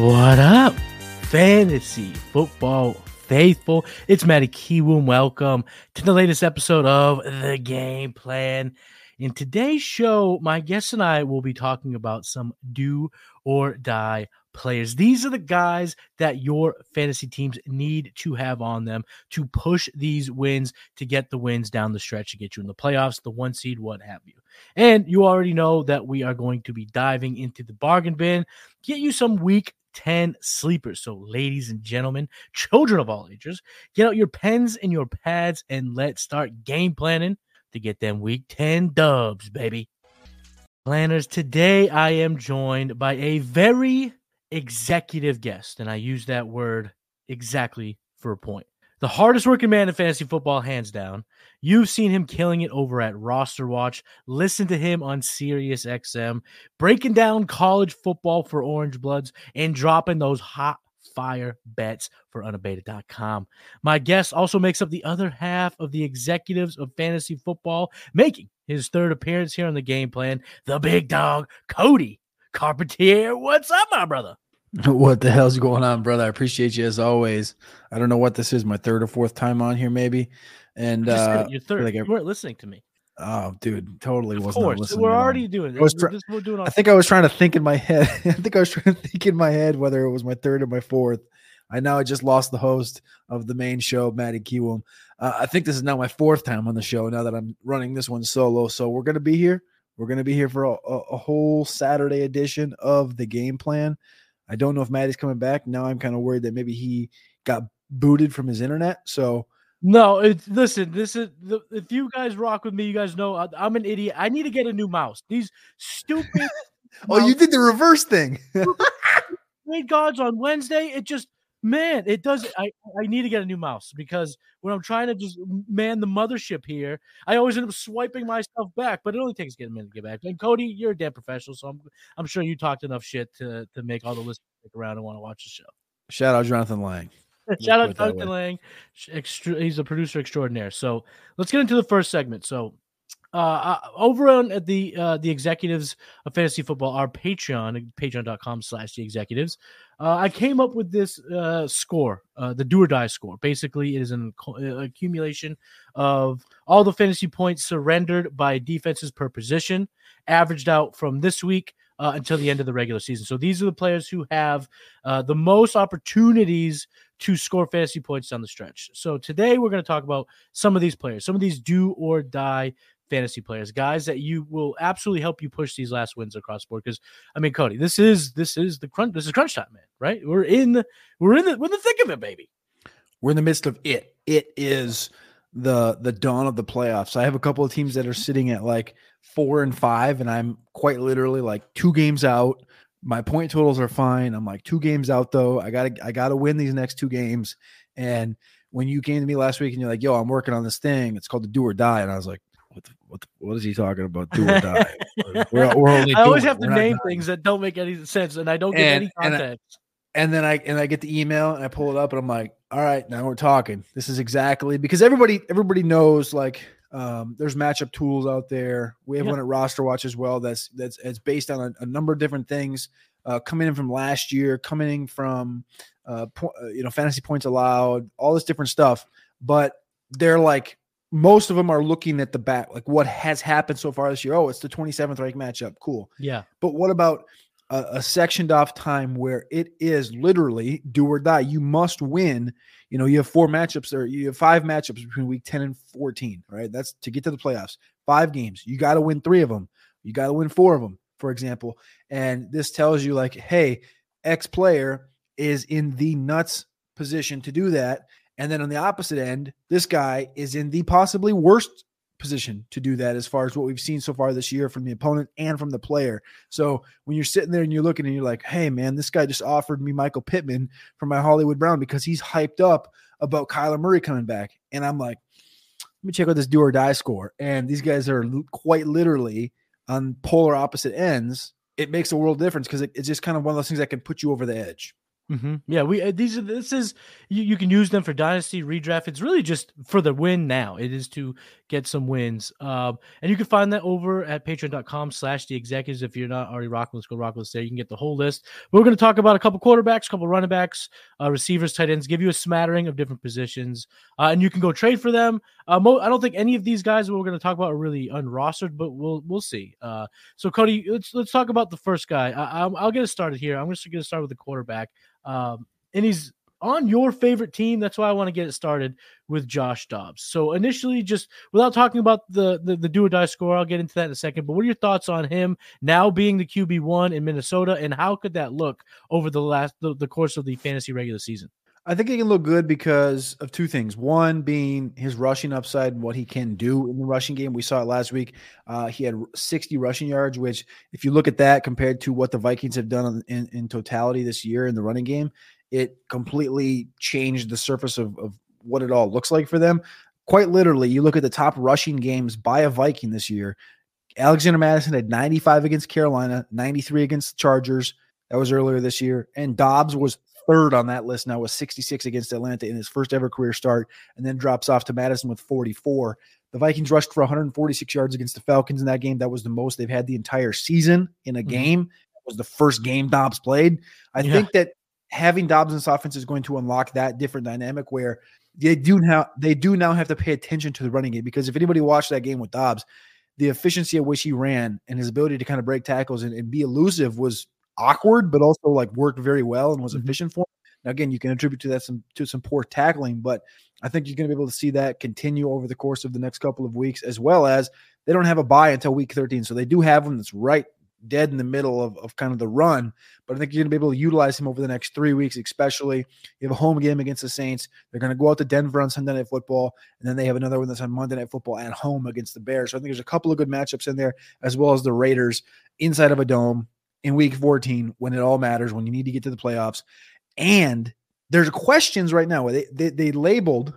What up, fantasy football faithful? It's Matty Kiwoom. Welcome to the latest episode of The Game Plan. In today's show, my guests and I will be talking about some do or die players. These are the guys that your fantasy teams need to have on them to push these wins to get the wins down the stretch to get you in the playoffs, the one seed, what have you. And you already know that we are going to be diving into the bargain bin, get you some week 10 sleepers. So, ladies and gentlemen, children of all ages, get out your pens and your pads and let's start game planning to get them week 10 dubs, baby. Planners, today I am joined by a very executive guest, and I use that word exactly for a point. The hardest working man in fantasy football, hands down. You've seen him killing it over at Roster Watch. Listen to him on Sirius XM, breaking down college football for Orange Bloods and dropping those hot fire bets for unabated.com. My guest also makes up the other half of the executives of fantasy football, making his third appearance here on the game plan. The big dog, Cody Carpentier. What's up, my brother? What the hell's going on, brother? I appreciate you as always. I don't know what this is, my third or fourth time on here, maybe. And uh you're third. like I- you weren't listening to me. oh dude, totally Of was not course, listening. we're already doing I was this. This- we're doing I think I was trying to think in my head. I think I was trying to think in my head whether it was my third or my fourth. I know I just lost the host of the main show, Matty Kiwoom. Uh, I think this is now my fourth time on the show now that I'm running this one solo. So we're gonna be here. We're gonna be here for a, a, a whole Saturday edition of the game plan. I don't know if Matty's coming back. Now I'm kind of worried that maybe he got booted from his internet. So No, it's listen. This is the, if you guys rock with me, you guys know I, I'm an idiot. I need to get a new mouse. These stupid. Oh, you did the reverse thing. Great God's on Wednesday. It just man, it does. I I need to get a new mouse because when I'm trying to just man the mothership here, I always end up swiping myself back. But it only takes a minute to get back. And Cody, you're a damn professional, so I'm I'm sure you talked enough shit to to make all the listeners stick around and want to watch the show. Shout out Jonathan Lang. Shout out Duncan Lang. Extra, he's a producer extraordinaire. So let's get into the first segment. So uh, uh over on at the uh the executives of fantasy football, our Patreon, patreon.com slash the executives, uh, I came up with this uh score, uh the do or die score. Basically, it is an uh, accumulation of all the fantasy points surrendered by defenses per position, averaged out from this week uh, until the end of the regular season. So these are the players who have uh, the most opportunities to score fantasy points down the stretch. So today we're going to talk about some of these players, some of these do or die fantasy players, guys that you will absolutely help you push these last wins across the board. Because I mean, Cody, this is this is the crunch. This is crunch time, man. Right? We're in we're in the we're in the thick of it, baby. We're in the midst of it. It is the the dawn of the playoffs. I have a couple of teams that are sitting at like four and five, and I'm quite literally like two games out. My point totals are fine. I'm like two games out though. I gotta I gotta win these next two games. And when you came to me last week and you're like, "Yo, I'm working on this thing. It's called the do or die," and I was like, "What? The, what? The, what is he talking about? Do or die? We're, we're only I always it. have to We're name dying." things that don't make any sense, and I don't get And- any and I- context. and then I and I get the email and I pull it up and I'm like, all right, now we're talking. This is exactly because everybody everybody knows like um, there's matchup tools out there. We have Yeah. one at Roster Watch as well. That's that's it's based on a, a number of different things. Uh, coming in from last year, coming in from uh, po- uh, you know fantasy points allowed, all this different stuff. But they're like most of them are looking at the back, like what has happened so far this year. Oh, it's the 27th ranked matchup. Cool. Yeah. But what about a, a sectioned off time where it is literally do or die? You must win. You know, you have four matchups there. You have five matchups between week 10 and 14, right? That's to get to the playoffs. Five games. You got to win three of them. You got to win four of them, for example. And this tells you, like, hey, X player is in the nuts position to do that. And then on the opposite end, this guy is in the possibly worst position to do that as far as what we've seen so far this year from the opponent and from the player. So when you're sitting there and you're looking and you're like, hey, man, this guy just offered me Michael Pittman for my Hollywood Brown because he's hyped up about Kyler Murray coming back. And I'm like, let me check out this do or die score. And these guys are quite literally on polar opposite ends. It makes a world difference because it, it's just kind of one of those things that can put you over the edge. Hmm Yeah, we uh, these are this is you, you can use them for dynasty redraft. It's really just for the win now. It is to get some wins. Um, and you can find that over at patreon.com slash the executives. If you're not already rocking, let's go rock us there. You can get the whole list. We're going to talk about a couple quarterbacks, a couple running backs, uh, receivers, tight ends, give you a smattering of different positions. Uh, and you can go trade for them. Uh, mo- I don't think any of these guys we're going to talk about are really unrostered, but we'll we'll see. Uh, so Cody, let's let's talk about the first guy. I, I'll, I'll get us started here. I'm just going to start with the quarterback. Um, and he's on your favorite team. That's why I want to get it started with Josh Dobbs. So initially, just without talking about the the, the do or die score, I'll get into that in a second. But what are your thoughts on him now being the QB one in Minnesota, and how could that look over the last the, the course of the fantasy regular season? I think he can look good because of two things. One being his rushing upside and what he can do in the rushing game. We saw it last week. Uh, he had 60 rushing yards, which, if you look at that compared to what the Vikings have done in, in, totality this year in the running game, it completely changed the surface of, of what it all looks like for them. Quite literally, you look at the top rushing games by a Viking this year. Alexander Mattison had 95 against Carolina, 93 against the Chargers. That was earlier this year. And Dobbs was third on that list now with 66 against Atlanta in his first ever career start, and then drops off to Mattison with 44. The Vikings rushed for 146 yards against the Falcons in that game. That was the most they've had the entire season in a Mhm. game. That was the first game Dobbs played. I Yeah. think that having Dobbs in this offense is going to unlock that different dynamic where they do now they do now have to pay attention to the running game because if anybody watched that game with Dobbs, the efficiency at which he ran and his ability to kind of break tackles and, and be elusive was awkward, but also like worked very well and was Mhm. efficient for him. Now, again, you can attribute to that some to some poor tackling, but I think you're going to be able to see that continue over the course of the next couple of weeks, as well as they don't have a bye until week 13. So they do have one that's right dead in the middle of, of kind of the run. But I think you're going to be able to utilize him over the next three weeks, especially. You have a home game against the Saints. They're going to go out to Denver on Sunday Night Football, and then they have another one that's on Monday Night Football at home against the Bears. So I think there's a couple of good matchups in there, as well as the Raiders inside of a dome in week 14 when it all matters, when you need to get to the playoffs. And there's questions right now. They, they, they labeled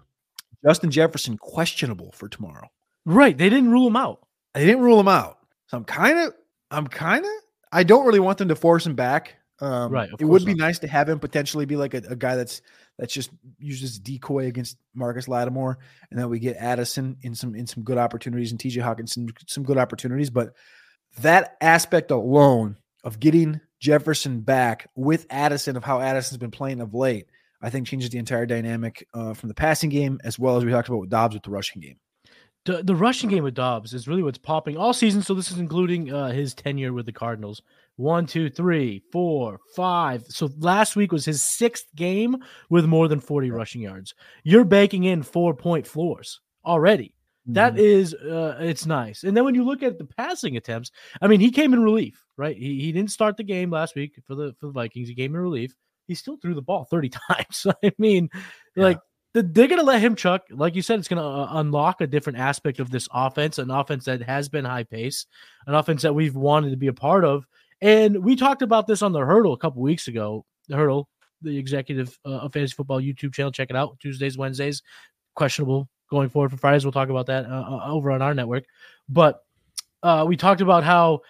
Justin Jefferson questionable for tomorrow. Right, they didn't rule him out. They didn't rule him out. So I'm kind of, I'm kind of, I don't really want them to force him back. Um, Right, It would be not. nice to have him potentially be like a, a guy that's that's just uses a decoy against Marcus Lattimore, and then we get Addison in some in some good opportunities and TJ Hockenson some good opportunities. But that aspect alone of getting Jefferson back with Addison of how Addison's been playing of late, I think changes the entire dynamic uh, from the passing game as well as we talked about with Dobbs with the rushing game. The, the rushing game with Dobbs is really what's popping all season. So this is including uh, his tenure with the Cardinals. One, two, three, four, five. So last week was his sixth game with more than 40 rushing yards. You're baking in four point floors already. That Mhm. is, uh, it's nice. And then when you look at the passing attempts, I mean, he came in relief, right? He, he didn't start the game last week for the for the Vikings. He came in relief. He still threw the ball 30 times. I mean, Yeah. like the, they're going to let him chuck. Like you said, it's going to uh, unlock a different aspect of this offense, an offense that has been high pace, an offense that we've wanted to be a part of. And we talked about this on the hurdle a couple weeks ago. The hurdle, the executive uh, of fantasy football YouTube channel. Check it out. Tuesdays, Wednesdays, questionable going forward for Fridays. We'll talk about that uh, uh, over on our network. But uh, we talked about how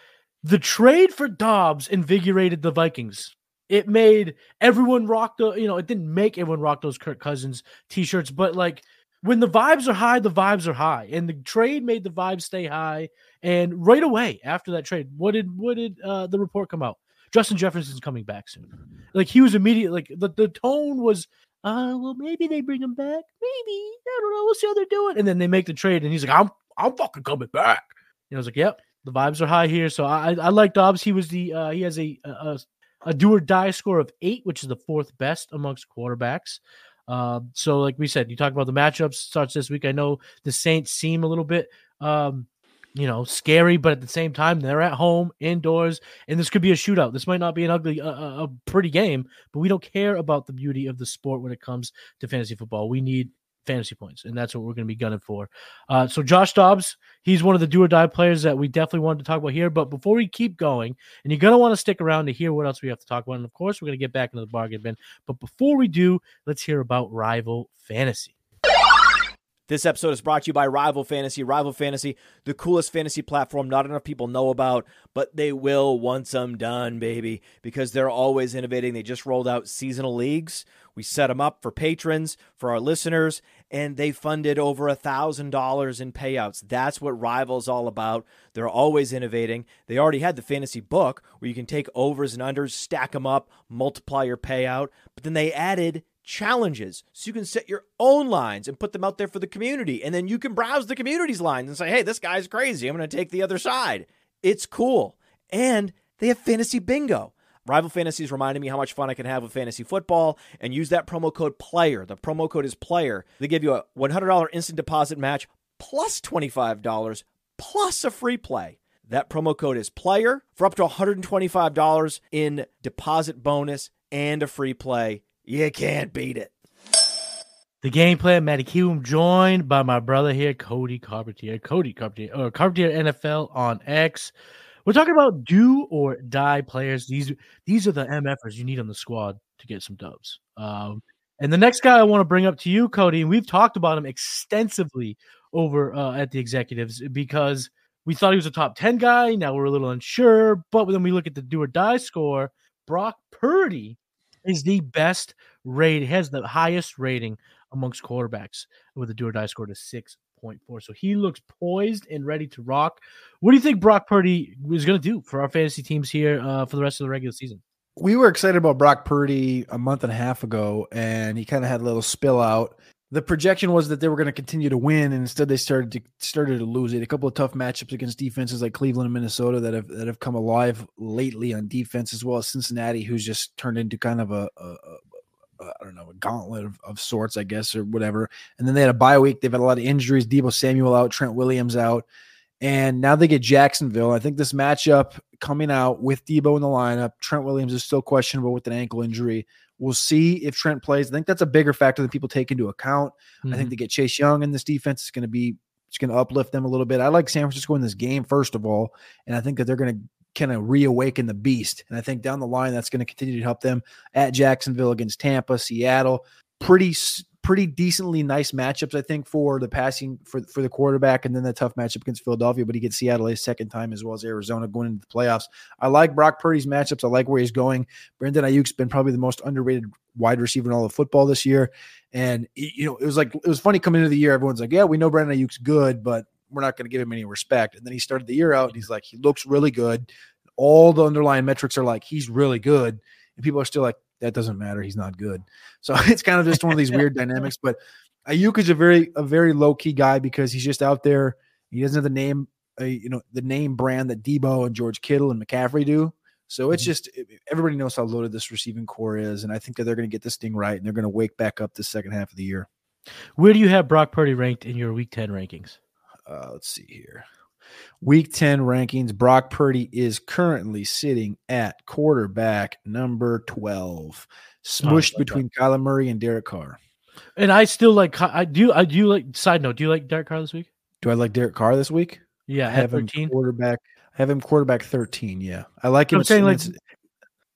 the trade for Dobbs invigorated the Vikings it made everyone rock the, you know, it didn't make everyone rock those Kirk Cousins t-shirts, but like when the vibes are high, the vibes are high. And the trade made the vibes stay high. And right away after that trade, what did what did uh, the report come out? Justin Jefferson's coming back soon. Like he was immediate. Like the, the tone was, uh, well, maybe they bring him back. Maybe I don't know. We'll see how they're doing. And then they make the trade, and he's like, I'm I'm fucking coming back. And I was like, yep, the vibes are high here. So I I like Dobbs. He was the uh, he has a, a a do or die score of eight, which is the fourth best amongst quarterbacks. Um, so like we said, you talk about the matchups starts this week. I know the Saints seem a little bit um you know, scary, but at the same time, they're at home, indoors, and this could be a shootout. This might not be an ugly, uh, a pretty game, but we don't care about the beauty of the sport when it comes to fantasy football. We need fantasy points, and that's what we're going to be gunning for. Uh, so Josh Dobbs, he's one of the do or die players that we definitely wanted to talk about here. But before we keep going, and you're going to want to stick around to hear what else we have to talk about, and of course, we're going to get back into the bargain bin. But before we do, let's hear about Rival Fantasy. This episode is brought to you by Rival Fantasy. Rival Fantasy, the coolest fantasy platform not enough people know about, but they will once I'm done, baby, because they're always innovating. They just rolled out seasonal leagues. We set them up for patrons, for our listeners, and they funded over a $1,000 in payouts. That's what Rival's all about. They're always innovating. They already had the fantasy book where you can take overs and unders, stack them up, multiply your payout, but then they added challenges. So you can set your own lines and put them out there for the community. And then you can browse the community's lines and say hey this guy's crazy. I'm going to take the other side. It's cool. And they have fantasy bingo. Rival fantasies reminded me how much fun i can have with fantasy football and use that promo code player. The promo code is player. They give you a $100 instant deposit match plus $25 plus a free play. That promo code is player for up to $125 in deposit bonus and a free play you can't beat it. The game plan, Matty Kiwoom, joined by my brother here, Cody Carpentier. Cody Carpentier, or Carpentier NFL on X. We're talking about do or die players. These these are the MFers you need on the squad to get some dubs. Um, and the next guy I want to bring up to you, Cody, and we've talked about him extensively over uh, at the executives because we thought he was a top 10 guy. Now we're a little unsure. But when we look at the do or die score, Brock Purdy is the best rate, has the highest rating amongst quarterbacks with a do or die score to 6.4. So he looks poised and ready to rock. What do you think Brock Purdy is going to do for our fantasy teams here uh, for the rest of the regular season? We were excited about Brock Purdy a month and a half ago, and he kind of had a little spill out the projection was that they were going to continue to win, and instead they started to started to lose it. A couple of tough matchups against defenses like Cleveland and Minnesota that have that have come alive lately on defense, as well as Cincinnati, who's just turned into kind of a, I don't know, a gauntlet of, of, sorts, I guess, or whatever. And then they had a bye week. They've had a lot of injuries. Deebo Samuel out, Trent Williams out. And now they get Jacksonville. I think this matchup coming out with Deebo in the lineup, Trent Williams is still questionable with an ankle injury. We'll see if Trent plays. I think that's a bigger factor than people take into account. Mm-hmm. I think mm-hmm. get Chase Young in this defense It's going to be it's going to uplift them a little bit. I like San Francisco in this game first of all, and I think that they're going to kind of reawaken the beast. And I think down the line that's going to continue to help them at Jacksonville against Tampa, Seattle. Pretty pretty decently nice matchups, I think, for the passing for for the quarterback, and then the tough matchup against Philadelphia. But he gets Seattle a second time as well as Arizona going into the playoffs. I like Brock Purdy's matchups. I like where he's going. Brandon Aiyuk's been probably the most underrated wide receiver in all of football this year. And you know, it was like it was funny coming into the year. Everyone's like, "Yeah, we know Brandon Aiyuk's good, but we're not going to give him any respect." And then he started the year out, and he's like, "He looks really good." All the underlying metrics are like he's really good, and people are still like, that doesn't matter. He's not good. So it's kind of just one of these weird dynamics. But Aiyuk is a very a very low key guy because he's just out there. He doesn't have the name, uh, you know, the name brand that Deebo and George Kittle and McCaffrey do. So it's mm-hmm. just everybody knows how loaded this receiving corps is, and I think that they're going to get this thing right, and they're going to wake back up the second half of the year. Where do you have Brock Purdy ranked in your Week Ten rankings? Uh, let's see here. Week 10 rankings Brock Purdy is currently sitting at quarterback number 12, smushed oh, between Kyler Murray and Derek Carr. And I still like, I do, I do like, side note, do you like Derek Carr this week? Do I like Derek Carr this week? Yeah, I have 13. him quarterback. I have him quarterback 13. Yeah. I like him. I'm saying like,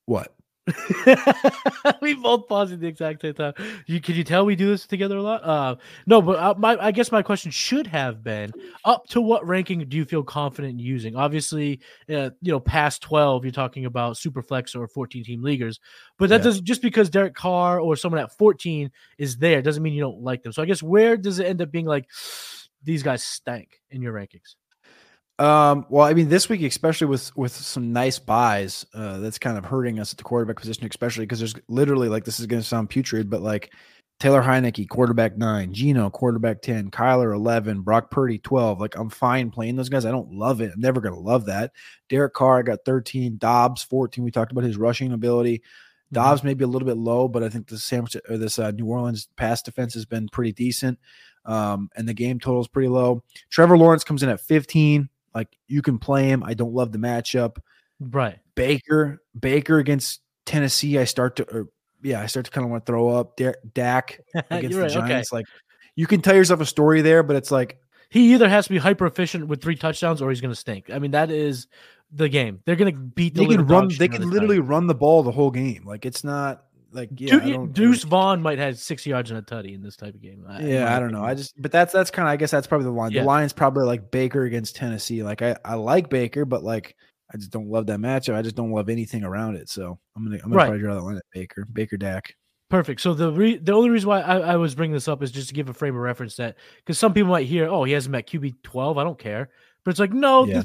what? we both paused at the exact same time. You can you tell we do this together a lot? Uh, no, but uh, my I guess my question should have been up to what ranking do you feel confident in using? Obviously, uh, you know, past twelve, you're talking about superflex or 14 team leaguers, but that yeah. doesn't just because Derek Carr or someone at 14 is there doesn't mean you don't like them. So I guess where does it end up being like these guys stank in your rankings? Um, well, I mean, this week, especially with with some nice byes, uh, that's kind of hurting us at the quarterback position, especially because there's literally like this is going to sound putrid, but like Taylor Heinicke, quarterback nine, Geno, quarterback 10, Kyler 11, Brock Purdy 12. Like, I'm fine playing those guys. I don't love it. I'm never going to love that. Derek Carr, I got 13, Dobbs 14. We talked about his rushing ability. Mm-hmm. Dobbs maybe a little bit low, but I think the San Francisco, or this uh, New Orleans pass defense has been pretty decent. Um, and the game total is pretty low. Trevor Lawrence comes in at 15. Like you can play him. I don't love the matchup. Right. Baker, Baker against Tennessee. I start to, or, yeah, I start to kind of want to throw up. Dak against the right, Giants. Okay. Like you can tell yourself a story there, but it's like he either has to be hyper efficient with three touchdowns or he's going to stink. I mean, that is the game. They're going to beat. The they can run. They can literally time. run the ball the whole game. Like it's not like yeah, Deuce Vaughn might have six yards and a tutty in this type of game. yeah, I don't know. I just, but that's that's kind of. I guess that's probably the line. Yeah. The line's probably like Baker against Tennessee. Like I, I like Baker, but like I just don't love that matchup. I just don't love anything around it. So I'm gonna, I'm gonna right. probably draw that line at Baker, Baker Dak. Perfect. So the re- the only reason why I, I was bringing this up is just to give a frame of reference that because some people might hear, oh, he hasn't met QB twelve. I don't care. But it's like no, yeah.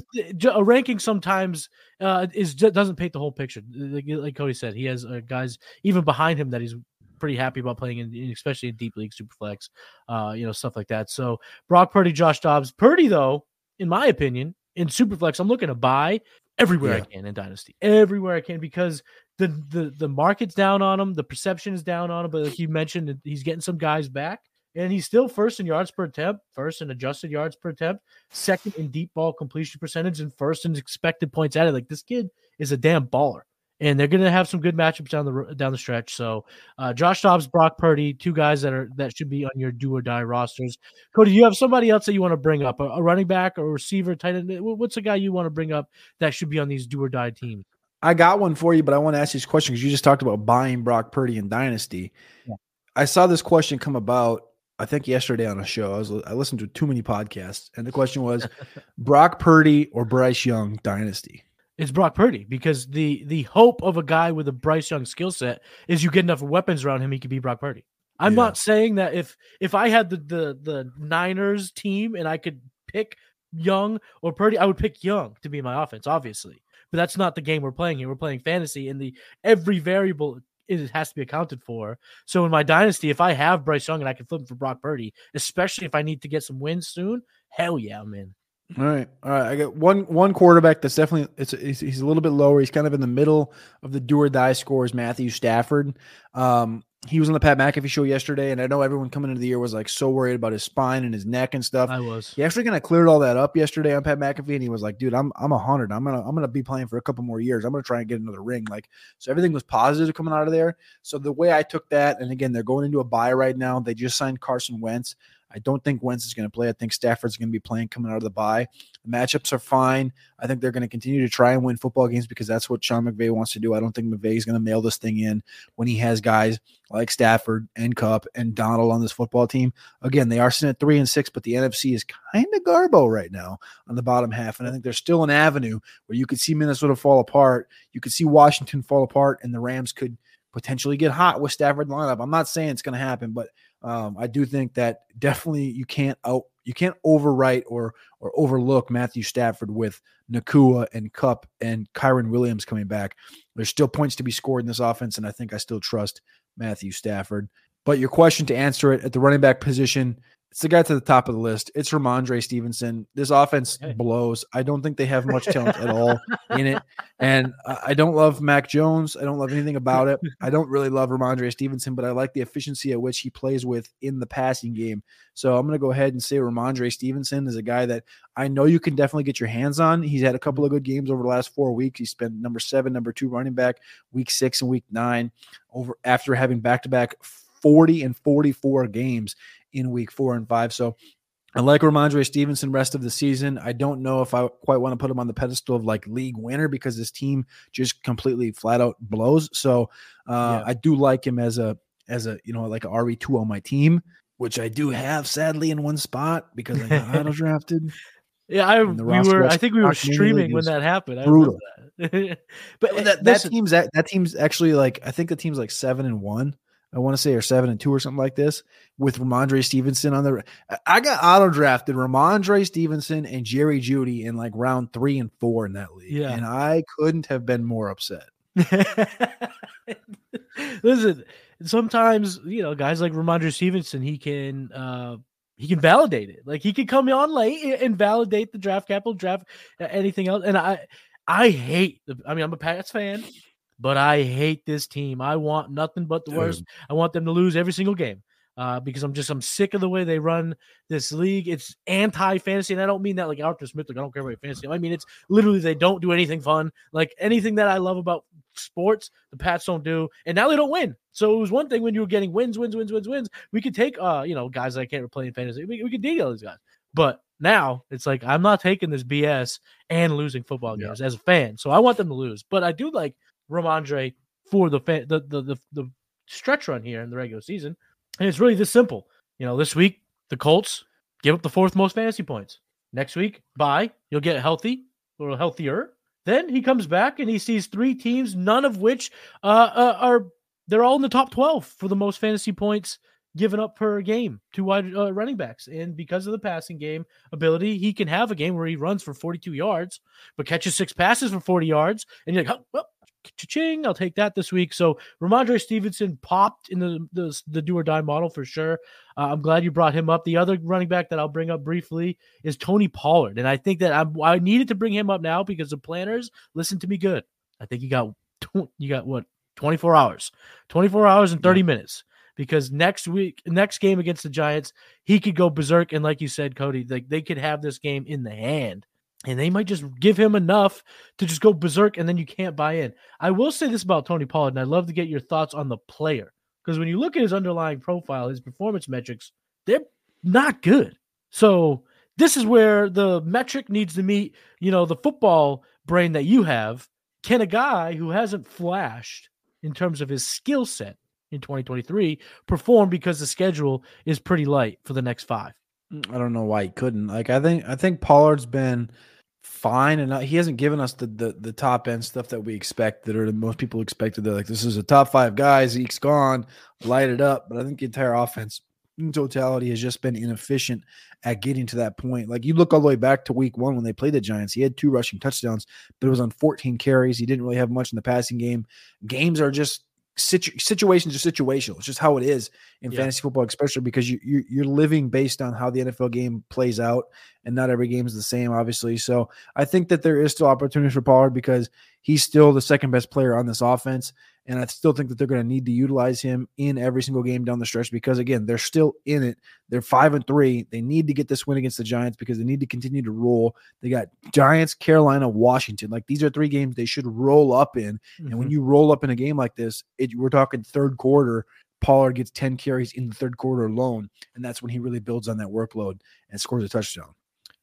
a ranking sometimes uh, is doesn't paint the whole picture. Like, like Cody said, he has uh, guys even behind him that he's pretty happy about playing in, especially in deep league, superflex, uh, you know, stuff like that. So Brock Purdy, Josh Dobbs, Purdy though, in my opinion, in superflex, I'm looking to buy everywhere yeah. I can in Dynasty, everywhere I can because the the the market's down on him, the perception is down on him. But like you mentioned, he's getting some guys back and he's still first in yards per attempt, first in adjusted yards per attempt, second in deep ball completion percentage, and first in expected points added. Like this kid is a damn baller, and they're going to have some good matchups down the down the stretch. So, uh, Josh Dobbs, Brock Purdy, two guys that are that should be on your do or die rosters. Cody, you have somebody else that you want to bring up, a, a running back or receiver, tight end? What's a guy you want to bring up that should be on these do or die teams? I got one for you, but I want to ask you this question because you just talked about buying Brock Purdy in Dynasty. Yeah. I saw this question come about I think yesterday on a show. I was I listened to too many podcasts, and the question was Brock Purdy or Bryce Young dynasty. It's Brock Purdy because the the hope of a guy with a Bryce Young skill set is you get enough weapons around him, he could be Brock Purdy. I'm yeah. not saying that if if I had the the the Niners team and I could pick Young or Purdy, I would pick Young to be my offense, obviously. But that's not the game we're playing here. We're playing fantasy, and the every variable it has to be accounted for. So in my dynasty, if I have Bryce Young and I can flip him for Brock Purdy, especially if I need to get some wins soon, hell yeah, I'm in. All right, all right. I got one one quarterback that's definitely it's he's, he's a little bit lower. He's kind of in the middle of the do or die scores. Matthew Stafford. Um, he was on the Pat McAfee show yesterday, and I know everyone coming into the year was like so worried about his spine and his neck and stuff. I was. He actually kind of cleared all that up yesterday on Pat McAfee, and he was like, "Dude, I'm I'm a hundred. I'm gonna I'm gonna be playing for a couple more years. I'm gonna try and get another ring." Like, so everything was positive coming out of there. So the way I took that, and again, they're going into a bye right now. They just signed Carson Wentz. I don't think Wentz is going to play. I think Stafford's going to be playing coming out of the bye. The matchups are fine. I think they're going to continue to try and win football games because that's what Sean McVay wants to do. I don't think McVay is going to mail this thing in when he has guys like Stafford and Kupp and Donald on this football team. Again, they are sitting at three and six, but the NFC is kind of garbo right now on the bottom half. And I think there's still an avenue where you could see Minnesota fall apart. You could see Washington fall apart, and the Rams could potentially get hot with Stafford lineup. I'm not saying it's going to happen, but um, I do think that definitely you can't out you can't overwrite or or overlook Matthew Stafford with Nacua and Kupp and Kyren Williams coming back. There's still points to be scored in this offense, and I think I still trust Matthew Stafford. But your question to answer it at the running back position, it's the guy to the top of the list. It's Rhamondre Stevenson. This offense okay. blows. I don't think they have much talent at all in it. And I don't love Mac Jones. I don't love anything about it. I don't really love Rhamondre Stevenson, but I like the efficiency at which he plays with in the passing game. So I'm going to go ahead and say Rhamondre Stevenson is a guy that I know you can definitely get your hands on. He's had a couple of good games over the last four weeks. He spent number seven, number two running back, week six and week nine, over after having back to back 40 and 44 games in week four and five. So I like Rhamondre Stevenson rest of the season. I don't know if I quite want to put him on the pedestal of like league winner because this team just completely flat out blows. So uh, yeah. I do like him as a as a you know like a RE two on my team, which I do have sadly in one spot because I got auto drafted. Yeah, I we were. I think we were streaming when that happened. I brutal. That. but that, that team's that, that team's actually like I think the team's like seven and one. I want to say or seven and two or something like this with Rhamondre Stevenson on the. I got auto drafted Rhamondre Stevenson and Jerry Jeudy in like round three and four in that league, yeah. and I couldn't have been more upset. Listen, sometimes you know guys like Rhamondre Stevenson, he can uh he can validate it. Like he can come on late and validate the draft capital, draft anything else. And I, I hate. The, I mean, I'm a Pats fan, but I hate this team. I want nothing but the worst. I want them to lose every single game uh, because I'm just I'm sick of the way they run this league. It's anti fantasy, and I don't mean that like Arthur Smith. Like I don't care about fantasy. I mean it's literally they don't do anything fun. Like anything that I love about sports, the Pats don't do, and now they don't win. So it was one thing when you were getting wins, wins, wins, wins, wins. We could take uh you know guys that can't play in fantasy. We, we could deal these guys, but now it's like I'm not taking this BS and losing football games yeah. as a fan. So I want them to lose, but I do like Rhamondre for the fan, the, the the the stretch run here in the regular season. And it's really this simple. You know, this week, the Colts give up the fourth most fantasy points. Next week, bye. You'll get healthy or healthier. Then he comes back and he sees three teams, none of which uh, uh, are they're all in the top 12 for the most fantasy points given up per game to wide uh, running backs. And because of the passing game ability, he can have a game where he runs for 42 yards, but catches six passes for 40 yards. And you're like, oh, well, ching, I'll take that this week. So Rhamondre Stevenson popped in the the, the do or die model for sure. Uh, I'm glad you brought him up. The other running back that I'll bring up briefly is Tony Pollard, and I think that I'm, I needed to bring him up now because the planners listen to me good. I think you got you got what 24 hours, 24 hours and 30 yeah. minutes. Because next week, next game against the Giants, he could go berserk, and like you said, Cody, like they could have this game in the hand and they might just give him enough to just go berserk and then you can't buy in. I will say this about Tony Pollard, and I'd love to get your thoughts on the player because when you look at his underlying profile, his performance metrics, they're not good. So this is where the metric needs to meet, you know, the football brain that you have. Can a guy who hasn't flashed in terms of his skill set in 2023 perform because the schedule is pretty light for the next five? Mm, I don't know why he couldn't. Like I think I think Pollard's been fine, and uh, he hasn't given us the, the the top end stuff that we expected or most people expected. They're like, this is a top five guy. Zeke's gone, light it up. But I think the entire offense in totality has just been inefficient at getting to that point. Like you look all the way back to week one when they played the Giants, he had two rushing touchdowns, but it was on 14 carries. He didn't really have much in the passing game. Games are just situ- situations are situational. It's just how it is in yeah. fantasy football, especially because you, you you're living based on how the NFL game plays out, and not every game is the same, obviously. So I think that there is still opportunities for Pollard because he's still the second best player on this offense. And I still think that they're going to need to utilize him in every single game down the stretch because, again, they're still in it. They're five and three. They need to get this win against the Giants because they need to continue to roll. They got Giants, Carolina, Washington. Like these are three games they should roll up in. Mm-hmm. And when mm-hmm. you roll up in a game like this, it, we're talking third quarter. Pollard gets 10 carries in the third quarter alone. And that's when he really builds on that workload and scores a touchdown.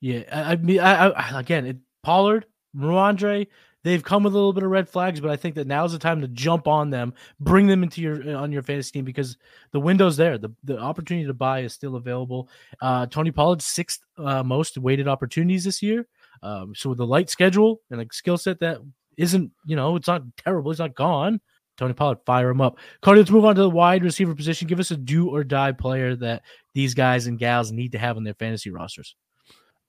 Yeah. I mean, I, I, again, it, Pollard, Rhamondre, they've come with a little bit of red flags, but I think that now's the time to jump on them, bring them into your on your fantasy team because the window's there. The the opportunity to buy is still available. Uh, Tony Pollard's sixth uh, most weighted opportunities this year. Um, so with a light schedule and a skill set that isn't, you know, it's not terrible. It's not gone. Tony Pollard, fire him up. Cody, let's move on to the wide receiver position. Give us a do or die player that these guys and gals need to have on their fantasy rosters.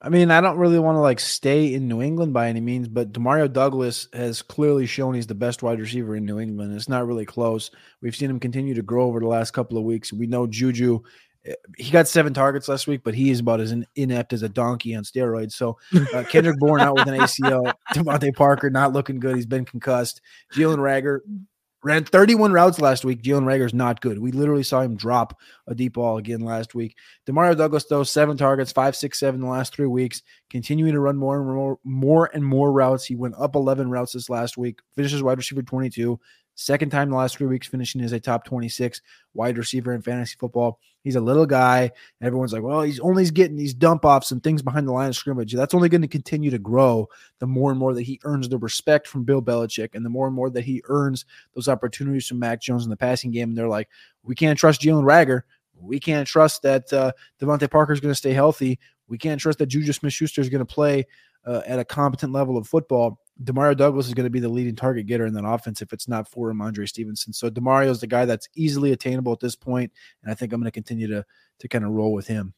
I mean, I don't really want to like stay in New England by any means, but Demario Douglas has clearly shown he's the best wide receiver in New England. It's not really close. We've seen him continue to grow over the last couple of weeks. We know Juju, eh, he got seven targets last week, but he is about as inept as a donkey on steroids. So uh, Kendrick Bourne out with an ACL, DeVante Parker not looking good. He's been concussed. Jalen Reagor Ran 31 routes last week. Jalen Reagor's not good. We literally saw him drop a deep ball again last week. Demario Douglas, though, seven targets, five, six, seven the last three weeks, continuing to run more and more, more and more routes. He went up 11 routes this last week, finishes wide receiver 22. Second time the last three weeks finishing as a top 26 wide receiver in fantasy football. He's a little guy. Everyone's like, well, he's only getting these dump offs and things behind the line of scrimmage. That's only going to continue to grow the more and more that he earns the respect from Bill Belichick and the more and more that he earns those opportunities from Mac Jones in the passing game. And they're like, we can't trust Jalen Reagor. We can't trust that uh, DeVante Parker is going to stay healthy. We can't trust that Juju Smith Schuster is going to play uh, at a competent level of football. Demario Douglas is going to be the leading target getter in that offense if it's not for Rhamondre Stevenson. So Demario is the guy that's easily attainable at this point, and I think I'm going to continue to to kind of roll with him.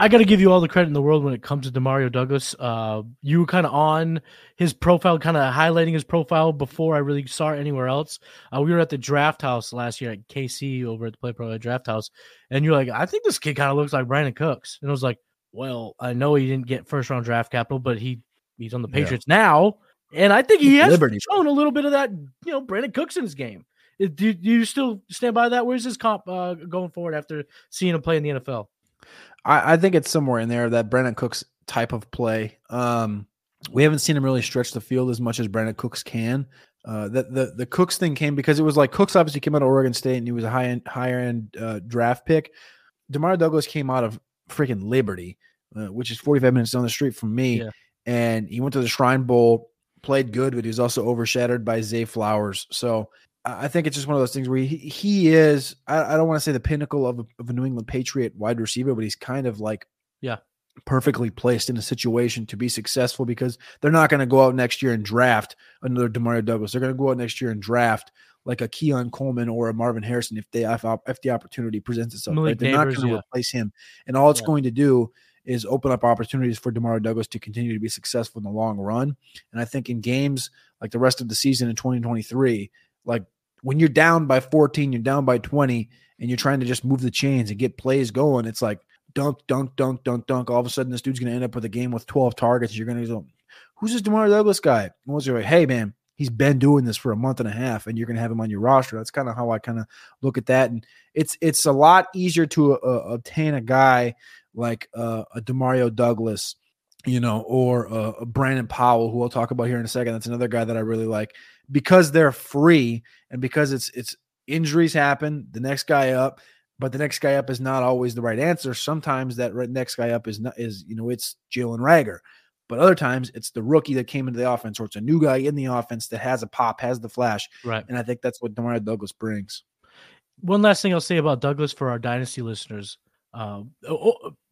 I got to give you all the credit in the world when it comes to Demario Douglas. Uh, you were kind of on his profile, kind of highlighting his profile before I really saw it anywhere else. Uh, we were at the draft house last year at KC over at the Play Pro Draft House, and you're like, I think this kid kind of looks like Brandin Cooks, and I was like, well, I know he didn't get first round draft capital, but he he's on the Patriots yeah. now, and I think he has Liberty. shown a little bit of that. You know, Brandin Cooks in his game. Do, do you still stand by that? Where's his comp uh, going forward after seeing him play in the NFL? I, I, think it's somewhere in there that Brandin Cooks type of play. Um, we haven't seen him really stretch the field as much as Brandin Cooks can. Uh, the, the the Cooks thing came because it was like Cooks obviously came out of Oregon State and he was a high end higher end uh, draft pick. Demario Douglas came out of freaking Liberty, uh, which is 45 minutes down the street from me. Yeah. And he went to the Shrine Bowl, played good, but he was also overshadowed by Zay Flowers. So I think it's just one of those things where he, he is, I, I don't want to say the pinnacle of a, of a New England Patriot wide receiver, but he's kind of like, yeah, perfectly placed in a situation to be successful because they're not going to go out next year and draft another Demario Douglas. They're going to go out next year and draft like a Keon Coleman or a Marvin Harrison if they if, if the opportunity presents itself. Right? They're Neighbors, not going to yeah. replace him, and all it's yeah. going to do is open up opportunities for Demario Douglas to continue to be successful in the long run. And I think in games like the rest of the season in 2023, like when you're down by 14, you're down by 20, and you're trying to just move the chains and get plays going, it's like dunk, dunk, dunk, dunk, dunk. All of a sudden, this dude's going to end up with a game with 12 targets. You're going to go, who's this Demario Douglas guy? And once you're like, hey, man, he's been doing this for a month and a half and you're going to have him on your roster that's kind of how i kind of look at that and it's it's a lot easier to uh, obtain a guy like uh, a demario douglas you know or uh, a brandon powell who I'll talk about here in a second that's another guy that i really like because they're free and because it's it's injuries happen the next guy up but the next guy up is not always the right answer sometimes that next guy up is not is you know it's jalen Reagor. but other times it's the rookie that came into the offense, or it's a new guy in the offense that has a pop, has the flash. Right. And I think that's what Demario Douglas brings. One last thing I'll say about Douglas for our dynasty listeners. Uh,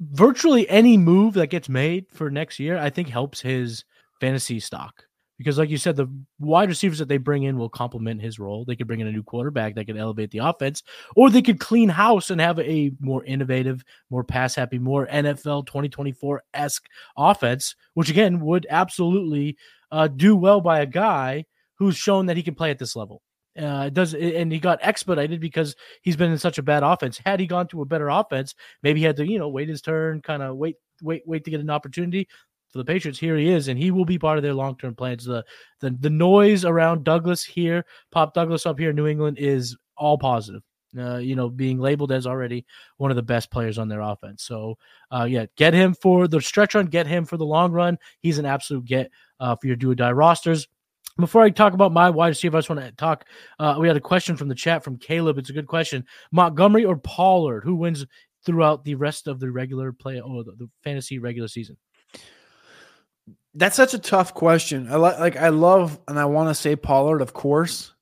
virtually any move that gets made for next year, I think helps his fantasy stock. Because like you said the wide receivers that they bring in will complement his role. They could bring in a new quarterback that could elevate the offense or they could clean house and have a more innovative more pass happy more nfl 2024-esque offense which again would absolutely uh, do well by a guy who's shown that he can play at this level uh, does and he got expedited because he's been in such a bad offense. Had he gone to a better offense, maybe he had to you know wait his turn, kind of wait wait wait to get an opportunity for the Patriots, here he is, and he will be part of their long term plans. The, the the noise around Douglas here, Pop Douglas up here in New England, is all positive. Uh, you know, being labeled as already one of the best players on their offense. So, uh, yeah, get him for the stretch run, get him for the long run. He's an absolute get uh, for your do or die rosters. Before I talk about my wide receiver, I just want to talk. Uh, we had a question from the chat from Caleb. It's a good question. Montgomery or Pollard, who wins throughout the rest of the regular play or the, the fantasy regular season? That's such a tough question. I like like I love and I want to say Pollard, of course,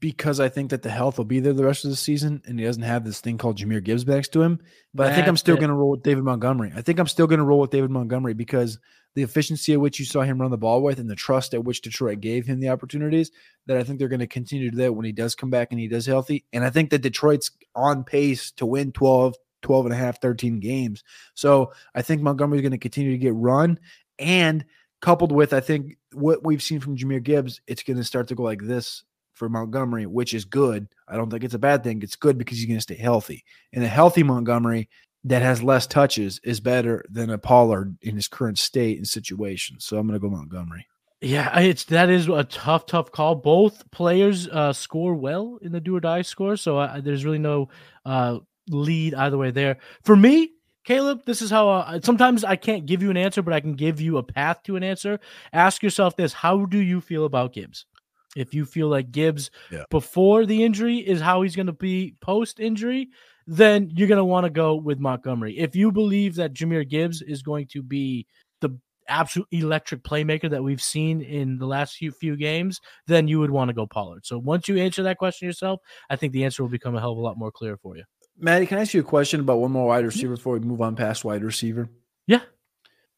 because I think that the health will be there the rest of the season, and he doesn't have this thing called Jahmyr Gibbs next to him. But That's I think I'm still going to roll with David Montgomery. I think I'm still going to roll with David Montgomery because the efficiency at which you saw him run the ball with, and the trust at which Detroit gave him the opportunities, that I think they're going to continue to do that when he does come back and he does healthy. And I think that Detroit's on pace to win 12, 12 and a half, 13 games. So I think Montgomery's going to continue to get run. And coupled with I think what we've seen from Jahmyr Gibbs, it's going to start to go like this for Montgomery, which is good. I don't think it's a bad thing. It's good because he's going to stay healthy. And a healthy Montgomery that has less touches is better than a Pollard in his current state and situation. So I'm going to go Montgomery. Yeah, it's that is a tough, tough call. Both players uh, score well in the do or die score, so uh, there's really no uh, lead either way there. For me, Caleb, this is how uh, sometimes I can't give you an answer, but I can give you a path to an answer. Ask yourself this How do you feel about Gibbs? If you feel like Gibbs yeah. before the injury is how he's going to be post injury, then you're going to want to go with Montgomery. If you believe that Jahmyr Gibbs is going to be the absolute electric playmaker that we've seen in the last few few games, then you would want to go Pollard. So once you answer that question yourself, I think the answer will become a hell of a lot more clear for you. Matty, can I ask you a question about one more wide receiver before we move on past wide receiver? Yeah.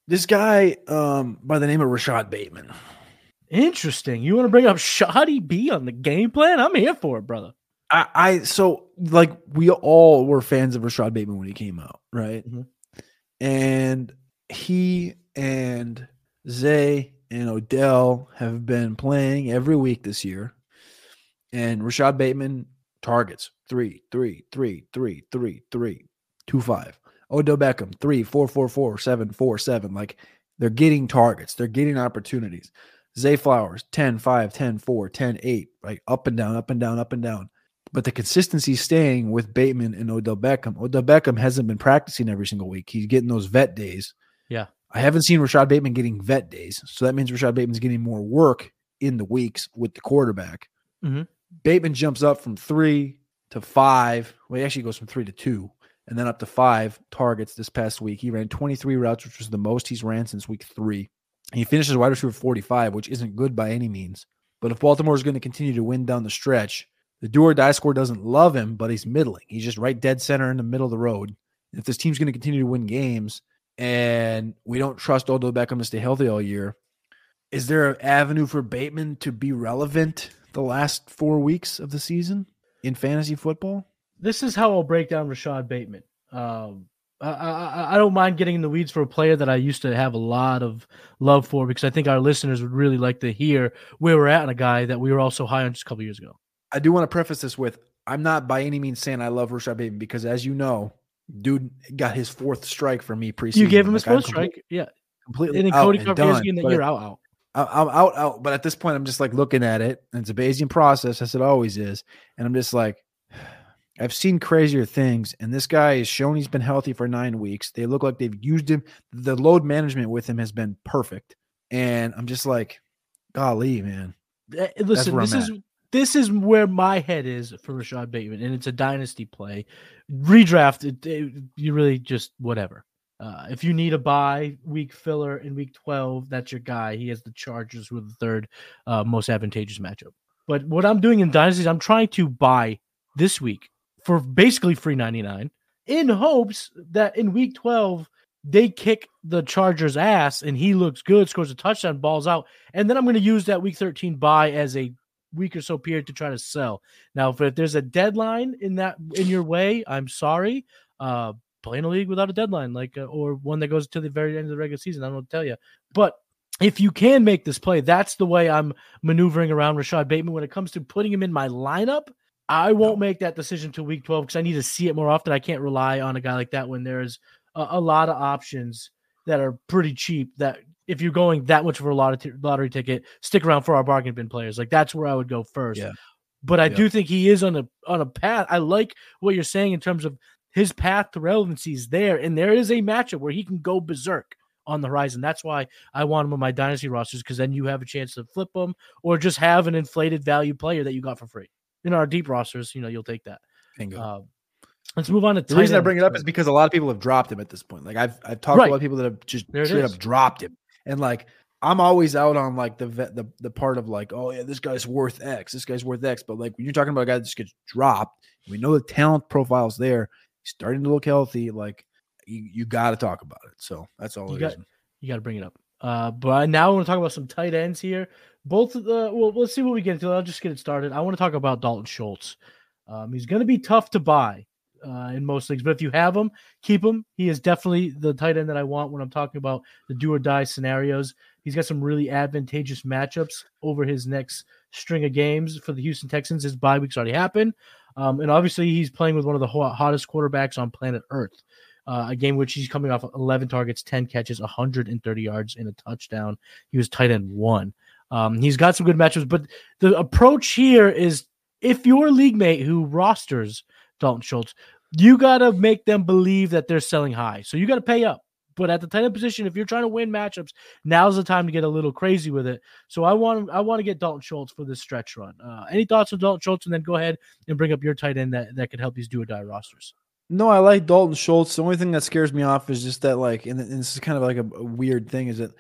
This guy um, by the name of Rashod Bateman. Interesting. You want to bring up Shoddy B on the game plan? I'm here for it, brother. I, I so like we all were fans of Rashod Bateman when he came out, right? Mhm. And he and Zay and Odell have been playing every week this year. And Rashod Bateman targets three, three, three, three, three, three, two, five. Odell Beckham, three, four, four, four, seven, four, seven. Like they're getting targets, they're getting opportunities. Zay Flowers, 10, 5, 10, 4, 10, 8, right? Up and down, up and down, up and down. But the consistency staying with Bateman and Odell Beckham. Odell Beckham hasn't been practicing every single week. He's getting those vet days. Yeah. I haven't seen Rashod Bateman getting vet days. So that means Rashod Bateman's getting more work in the weeks with the quarterback. Mhm. Bateman jumps up from three to five. Well, he actually goes from three to two and then up to five targets this past week. He ran 23 routes, which was the most he's ran since week three. He finishes wide receiver 45, which isn't good by any means. But if Baltimore is going to continue to win down the stretch, the do or die score doesn't love him, but he's middling. He's just right dead center in the middle of the road. If this team's going to continue to win games and we don't trust Odell Beckham to stay healthy all year, is there an avenue for Bateman to be relevant the last four weeks of the season in fantasy football? This is how I'll break down Rashod Bateman. Um, I, I, I don't mind getting in the weeds for a player that I used to have a lot of love for because I think our listeners would really like to hear where we're at on a guy that we were also high on just a couple years ago. I do want to preface this with I'm not by any means saying I love Rashod Bateman because, as you know, dude got his fourth strike for me preseason. You gave him his Like, I'm first strike, yeah. completely And then Cody Carpentier done, that you're out, out. I'm out, out. But at this point, I'm just like looking at it, and it's a Bayesian process, as it always is. And I'm just like, I've seen crazier things, and this guy has shown he's been healthy for nine weeks. They look like they've used him. The load management with him has been perfect, and I'm just like, golly, man. Uh, Listen, this is this is where my head is for Rashod Bateman, and it's a dynasty play. Redraft, it, it- you really just whatever. Uh, if you need a bye week filler in week 12, that's your guy. He has the Chargers with the third uh, most advantageous matchup. But what I'm doing in dynasties, I'm trying to buy this week for basically free 99 in hopes that in week 12 they kick the Chargers ass and he looks good, scores a touchdown, balls out, and then I'm going to use that week 13 bye as a week or so period to try to sell. Now, if, if there's a deadline in that in your way, I'm sorry. Uh, play in a league without a deadline, like uh, or one that goes to the very end of the regular season. I don't tell you, but if you can make this play, that's the way I'm maneuvering around Rashod Bateman when it comes to putting him in my lineup. I won't make that decision till week 12 because I need to see it more often. I can't rely on a guy like that when there's a, a lot of options that are pretty cheap. That if you're going that much for a lottery, lottery ticket, stick around for our bargain bin players. Like that's where I would go first. Yeah. But I Yeah. do think he is on a on a path. I like what you're saying in terms of his path to relevancy is there, and there is a matchup where he can go berserk on the horizon. That's why I want him on my dynasty rosters because then you have a chance to flip him or just have an inflated value player that you got for free. In our deep rosters, you know, you'll take that. Bingo. Uh, let's move on to The reason tight I bring it up is because a lot of people have dropped him at this point. Like I've I've talked Right. to a lot of people that have just There straight up dropped him, and like I'm always out on like the vet, the the part of like, oh yeah, this guy's worth X, this guy's worth X. But like when you're talking about a guy that just gets dropped, we know the talent profile's there. He's starting to look healthy. Like you, you got to talk about it. So that's all You it got- is. you got to bring it up. Uh, but now I want to talk about some tight ends here. Both of the well, let's see what we get into. I'll just get it started. I want to talk about Dalton Schultz. Um, he's going to be tough to buy uh, in most leagues, but if you have him, keep him. He is definitely the tight end that I want when I'm talking about the do or die scenarios. He's got some really advantageous matchups over his next string of games for the Houston Texans. His bye week's already happened, um, and obviously he's playing with one of the hottest quarterbacks on planet Earth uh, a game which he's coming off 11 targets, 10 catches, 130 yards, and a touchdown. He was tight end one. Um, he's got some good matchups, but the approach here is if your league mate who rosters Dalton Schultz, you got to make them believe that they're selling high. So you got to pay up. But at the tight end position, if you're trying to win matchups, now's the time to get a little crazy with it. So I want I want to get Dalton Schultz for this stretch run. Uh, any thoughts on Dalton Schultz? And then go ahead and bring up your tight end that, that could help these do or die rosters. No, I like Dalton Schultz. The only thing that scares me off is just that, like, and, and this is kind of like a, a, weird thing, is that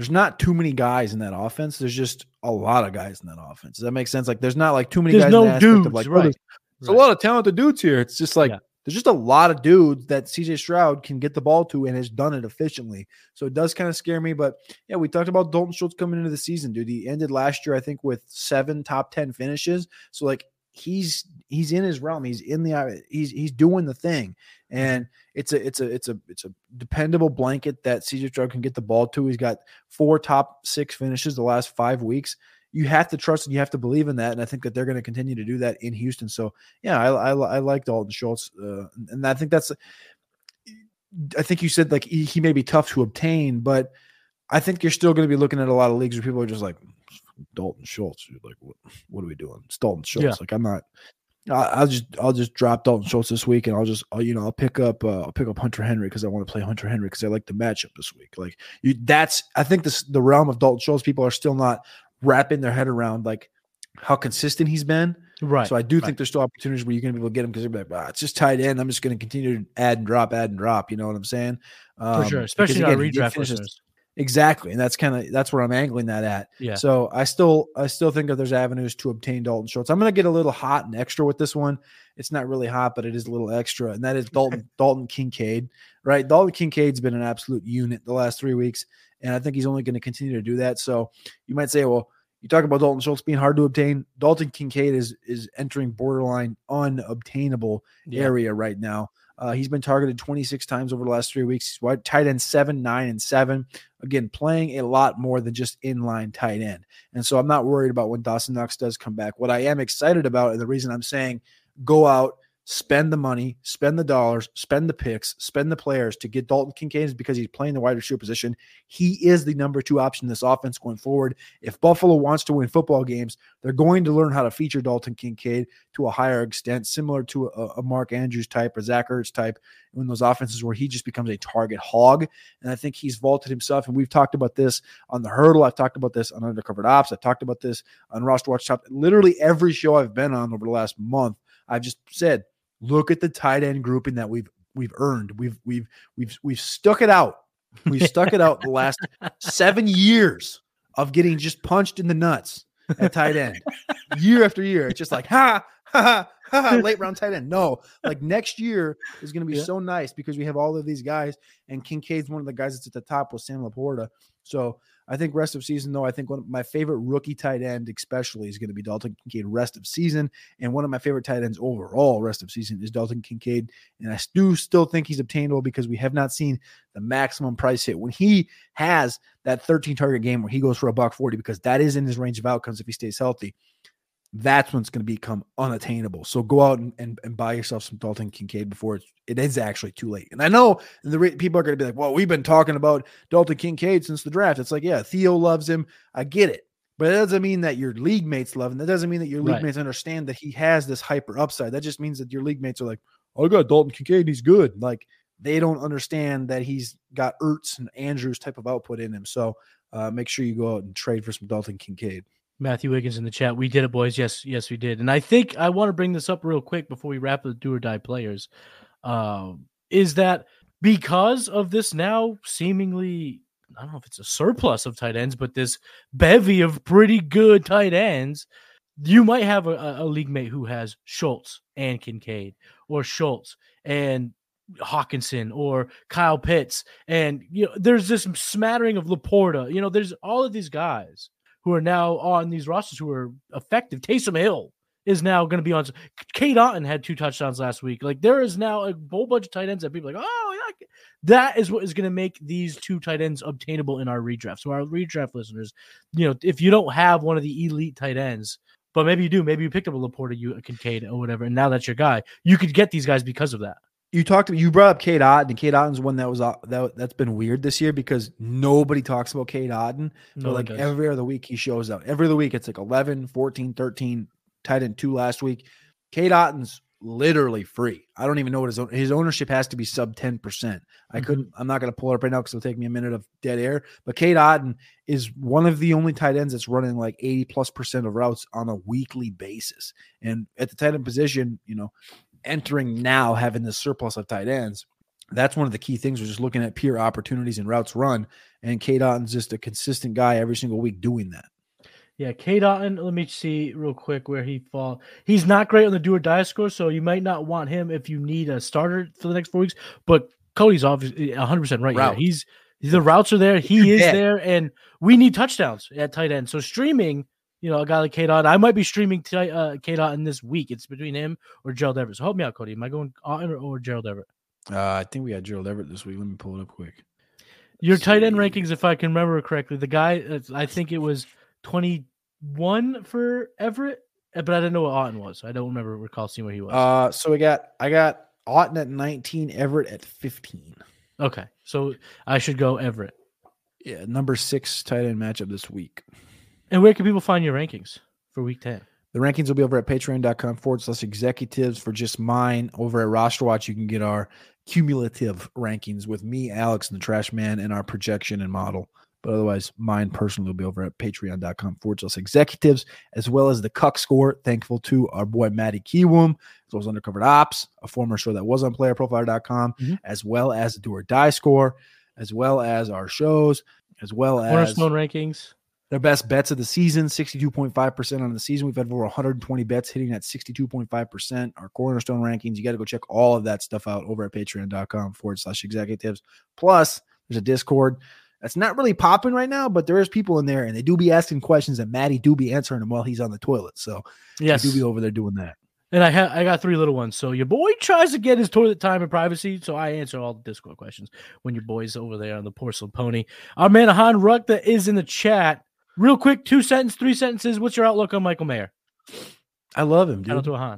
there's not too many guys in that offense. There's just a lot of guys in that offense. Does that make sense? Like, there's not like too many there's guys. No dudes, like, right. Oh, there's, there's right. a lot of talented dudes here. It's just like yeah. there's just a lot of dudes that CJ Stroud can get the ball to and has done it efficiently. So it does kind of scare me. But yeah, we talked about Dalton Schultz coming into the season, dude. He ended last year, I think, with seven top ten finishes. So like he's he's in his realm. He's in the he's he's doing the thing, and it's a it's a it's a it's a dependable blanket that CJ Stroud can get the ball to. He's got four top six finishes the last five weeks. You have to trust and you have to believe in that, and I think that they're going to continue to do that in Houston. So yeah, I I, I like Dalton Schultz, uh, and I think that's. I think you said like he, he may be tough to obtain, but I think you're still going to be looking at a lot of leagues where people are just like, Dalton Schultz. Like, what, what are we doing? It's Dalton Schultz. Yeah. Like, I'm not. I'll just I'll just drop Dalton Schultz this week, and I'll just I'll, you know I'll pick up uh, I'll pick up Hunter Henry because I want to play Hunter Henry because I like the matchup this week. Like you, that's I think this the realm of Dalton Schultz. People are still not wrapping their head around like how consistent he's been. Right. So I do right. think there's still opportunities where you're going to be able to get him because they're like, ah, it's just tight end. I'm just going to continue to add and drop, add and drop. You know what I'm saying? Um, For sure, especially again, our redraft listeners. Exactly, and that's kind of that's where I'm angling that at. Yeah. So I still I still think that there's avenues to obtain Dalton Schultz. I'm going to get a little hot and extra with this one. It's not really hot, but it is a little extra, and that is Dalton Dalton Kincaid. Right, Dalton Kincaid's been an absolute unit the last three weeks, and I think he's only going to continue to do that. So you might say, well, you talk about Dalton Schultz being hard to obtain. Dalton Kincaid is is entering borderline unobtainable yeah. area right now. Uh, he's been targeted 26 times over the last three weeks. He's wide tight end seven, nine, and seven. Again, playing a lot more than just inline tight end. And so I'm not worried about when Dawson Knox does come back. What I am excited about, and the reason I'm saying go out, spend the money, spend the dollars, spend the picks, spend the players to get Dalton Kincaid because he's playing the wide receiver position. He is the number two option in this offense going forward. If Buffalo wants to win football games, they're going to learn how to feature Dalton Kincaid to a higher extent, similar to a, a Mark Andrews type or Zach Ertz type in those offenses where he just becomes a target hog. And I think he's vaulted himself. And we've talked about this on the hurdle. I've talked about this on Undercovered Ops. I've talked about this on Roster Watch Top. Literally every show I've been on over the last month, I've just said Look at the tight end grouping that we've we've earned. We've we've we've we've stuck it out. We've stuck it out the last seven years of getting just punched in the nuts at tight end, year after year. It's just like ha ha ha, late round tight end. No, like next year is going to be yeah. so nice because we have all of these guys, and Kincaid's one of the guys that's at the top with Sam LaPorta. So I think rest of season, though, I think one of my favorite rookie tight end, especially, is going to be Dalton Kincaid rest of season. And one of my favorite tight ends overall rest of season is Dalton Kincaid. And I do still think he's obtainable because we have not seen the maximum price hit. When he has that 13 target game where he goes for a buck 40, because that is in his range of outcomes if he stays healthy, that's when it's going to become unattainable. So go out and, and, and, buy yourself some Dalton Kincaid before it's, it is actually too late. And I know the re- people are going to be like, well, we've been talking about Dalton Kincaid since the draft. It's like, yeah, Theo loves him. I get it. But it doesn't mean that your league mates love him. That doesn't mean that your league right. mates understand that he has this hyper upside. That just means that your league mates are like, oh, I got Dalton Kincaid. He's good. Like they don't understand that he's got Ertz and Andrews type of output in him. So uh, make sure you go out and trade for some Dalton Kincaid. Matthew Wiggins in the chat. We did it, boys. Yes, yes, we did. And I think I want to bring this up real quick before we wrap the do or die players. Um, is that because of this now seemingly, I don't know if it's a surplus of tight ends, but this bevy of pretty good tight ends, you might have a, a league mate who has Schultz and Kincaid, or Schultz and Hockenson or Kyle Pitts. And you know, there's this smattering of LaPorta. You know, there's all of these guys who are now on these rosters who are effective. Taysom Hill is now going to be on. Cade Otton had two touchdowns last week. Like there is now a whole bunch of tight ends that people like, oh, yeah. that is what is going to make these two tight ends obtainable in our redraft. So our redraft listeners, you know, if you don't have one of the elite tight ends, but maybe you do, maybe you picked up a LaPorta, you a Kincaid or whatever, and now that's your guy. You could get these guys because of that you talked you brought up Cade Otton. and Cade Otton's one that was that that's been weird this year because nobody talks about Cade Otton. No like every other week he shows up. Every other week it's like 11, 14, 13, tight end two last week. Cade Otton's literally free. I don't even know what his his ownership has to be sub 10%. I mm-hmm. couldn't I'm not going to pull it up right now cuz it'll take me a minute of dead air, but Cade Otton is one of the only tight ends that's running like 80 plus percent of routes on a weekly basis. And at the tight end position, you know, entering now having this surplus of tight ends, that's one of the key things. We're just looking at pure opportunities and routes run, and Cade Otton's just a consistent guy every single week doing that. Yeah, Cade Otton. Let me see real quick where he fall. He's not great on the do or die score, so you might not want him if you need a starter for the next four weeks. But Cody's obviously 100 eh, percent right. Route. He's the routes are there. He is there, and we need touchdowns at tight end. So streaming, you know, a guy like Otton, I might be streaming t- uh, Otton this week. It's between him or Gerald Everett. So help me out, Cody. Am I going Otton or, or Gerald Everett? Uh, I think we had Gerald Everett this week. Let me pull it up quick. Your Let's tight end see. rankings, if I can remember correctly, the guy, I think it was twenty one for Everett, eh, but I didn't know what Otton was. I don't remember recall seeing where he was. Uh, so we got I got Otton at 19, Everett at 15. Okay, so I should go Everett. Yeah, number six tight end matchup this week. And where can people find your rankings for week 10? The rankings will be over at patreon.com forward slash executives for just mine. Over at Roster Watch, you can get our cumulative rankings with me, Alex, and the Trash Man, and our projection and model. But otherwise, mine personally will be over at patreon.com forward slash executives, as well as the Cuck score. Thankful to our boy Matty Kiwoom, as well as Undercovered Ops, a former show that was on playerprofiler.com, mm-hmm. as well as the Do or Die score, as well as our shows, as well as Cornerstone rankings. Their best bets of the season, 62.5% on the season. We've had over 120 bets hitting at 62.5%. Our cornerstone rankings, you got to go check all of that stuff out over at patreon.com forward slash executives. Plus, there's a Discord that's not really popping right now, but there is people in there and they do be asking questions and Maddie do be answering them while he's on the toilet. So yes, do be over there doing that. And I have I got three little ones. So your boy tries to get his toilet time and privacy. So I answer all the Discord questions when your boy's over there on the porcelain pony. Our man Han Rukta is in the chat. Real quick, two sentence, three sentences. What's your outlook on Michael Mayer? I love him, dude.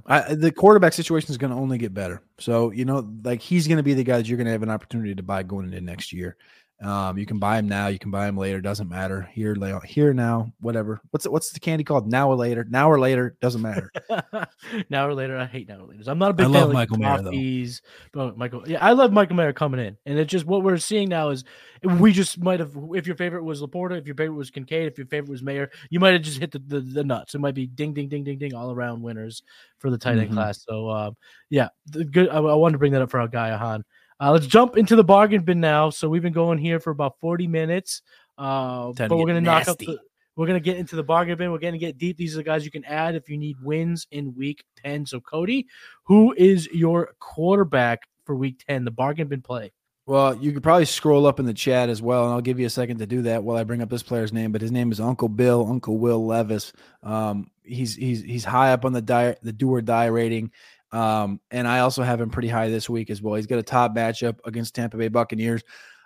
I, the quarterback situation is going to only get better. So you know, like he's going to be the guy that you're going to have an opportunity to buy going into next year. Um, you can buy them now, you can buy them later, doesn't matter. Here, here now, whatever. What's what's the candy called? Now or later? Now or later doesn't matter. now or later, I hate now or later. I'm not a big I fan of Michael Mayer but Michael, yeah, I love Michael Mayer coming in, and it's just what we're seeing now is we just might have. If your favorite was LaPorta, if your favorite was Kincaid, if your favorite was Mayer, you might have just hit the, the, the nuts. It might be ding ding ding ding ding all around winners for the tight end mm-hmm. class. So um, yeah, the good. I, I wanted to bring that up for our guy Ahan. Uh, let's jump into the bargain bin now. So we've been going here for about 40 minutes. Uh, but we're gonna knock up the, we're gonna get into the bargain bin. We're gonna get deep. These are the guys you can add if you need wins in week 10. So Cody, who is your quarterback for week 10? The bargain bin play. Well, you could probably scroll up in the chat as well, and I'll give you a second to do that while I bring up this player's name. But his name is Uncle Bill, Uncle Will Levis. Um, he's he's he's high up on the die, the do or die rating. Um, and I also have him pretty high this week as well. He's got a top matchup against Tampa Bay Buccaneers.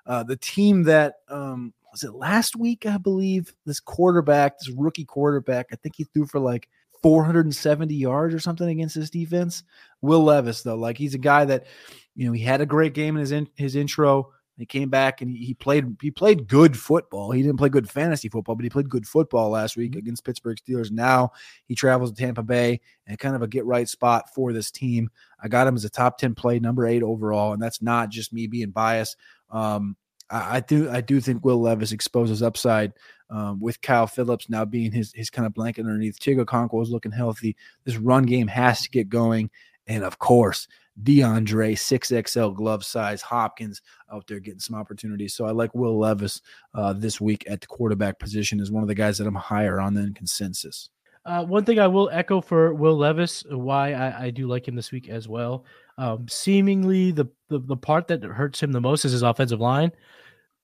Uh, the team that um, was it last week, I believe, this quarterback, this rookie quarterback, I think he threw for like 470 yards or something against this defense. Will Levis, though, like he's a guy that, you know, he had a great game in his in, his intro. He came back and he, played he played good football. He didn't play good fantasy football, but he played good football last week mm-hmm. against Pittsburgh Steelers. Now he travels to Tampa Bay and kind of a get right spot for this team. I got him as a top 10 play, number eight overall, and that's not just me being biased. Um, I, I, do I do think Will Levis exposes upside um, with Kyle Phillips now being his his kind of blanket underneath. Chig Okonkwo is looking healthy. This run game has to get going. And of course, DeAndre, 6XL glove size, Hopkins out there getting some opportunities. So I like Will Levis uh, this week at the quarterback position is one of the guys that I'm higher on than consensus. Uh, one thing I will echo for Will Levis, why I, I do like him this week as well. Um, seemingly, the, the, the part that hurts him the most is his offensive line.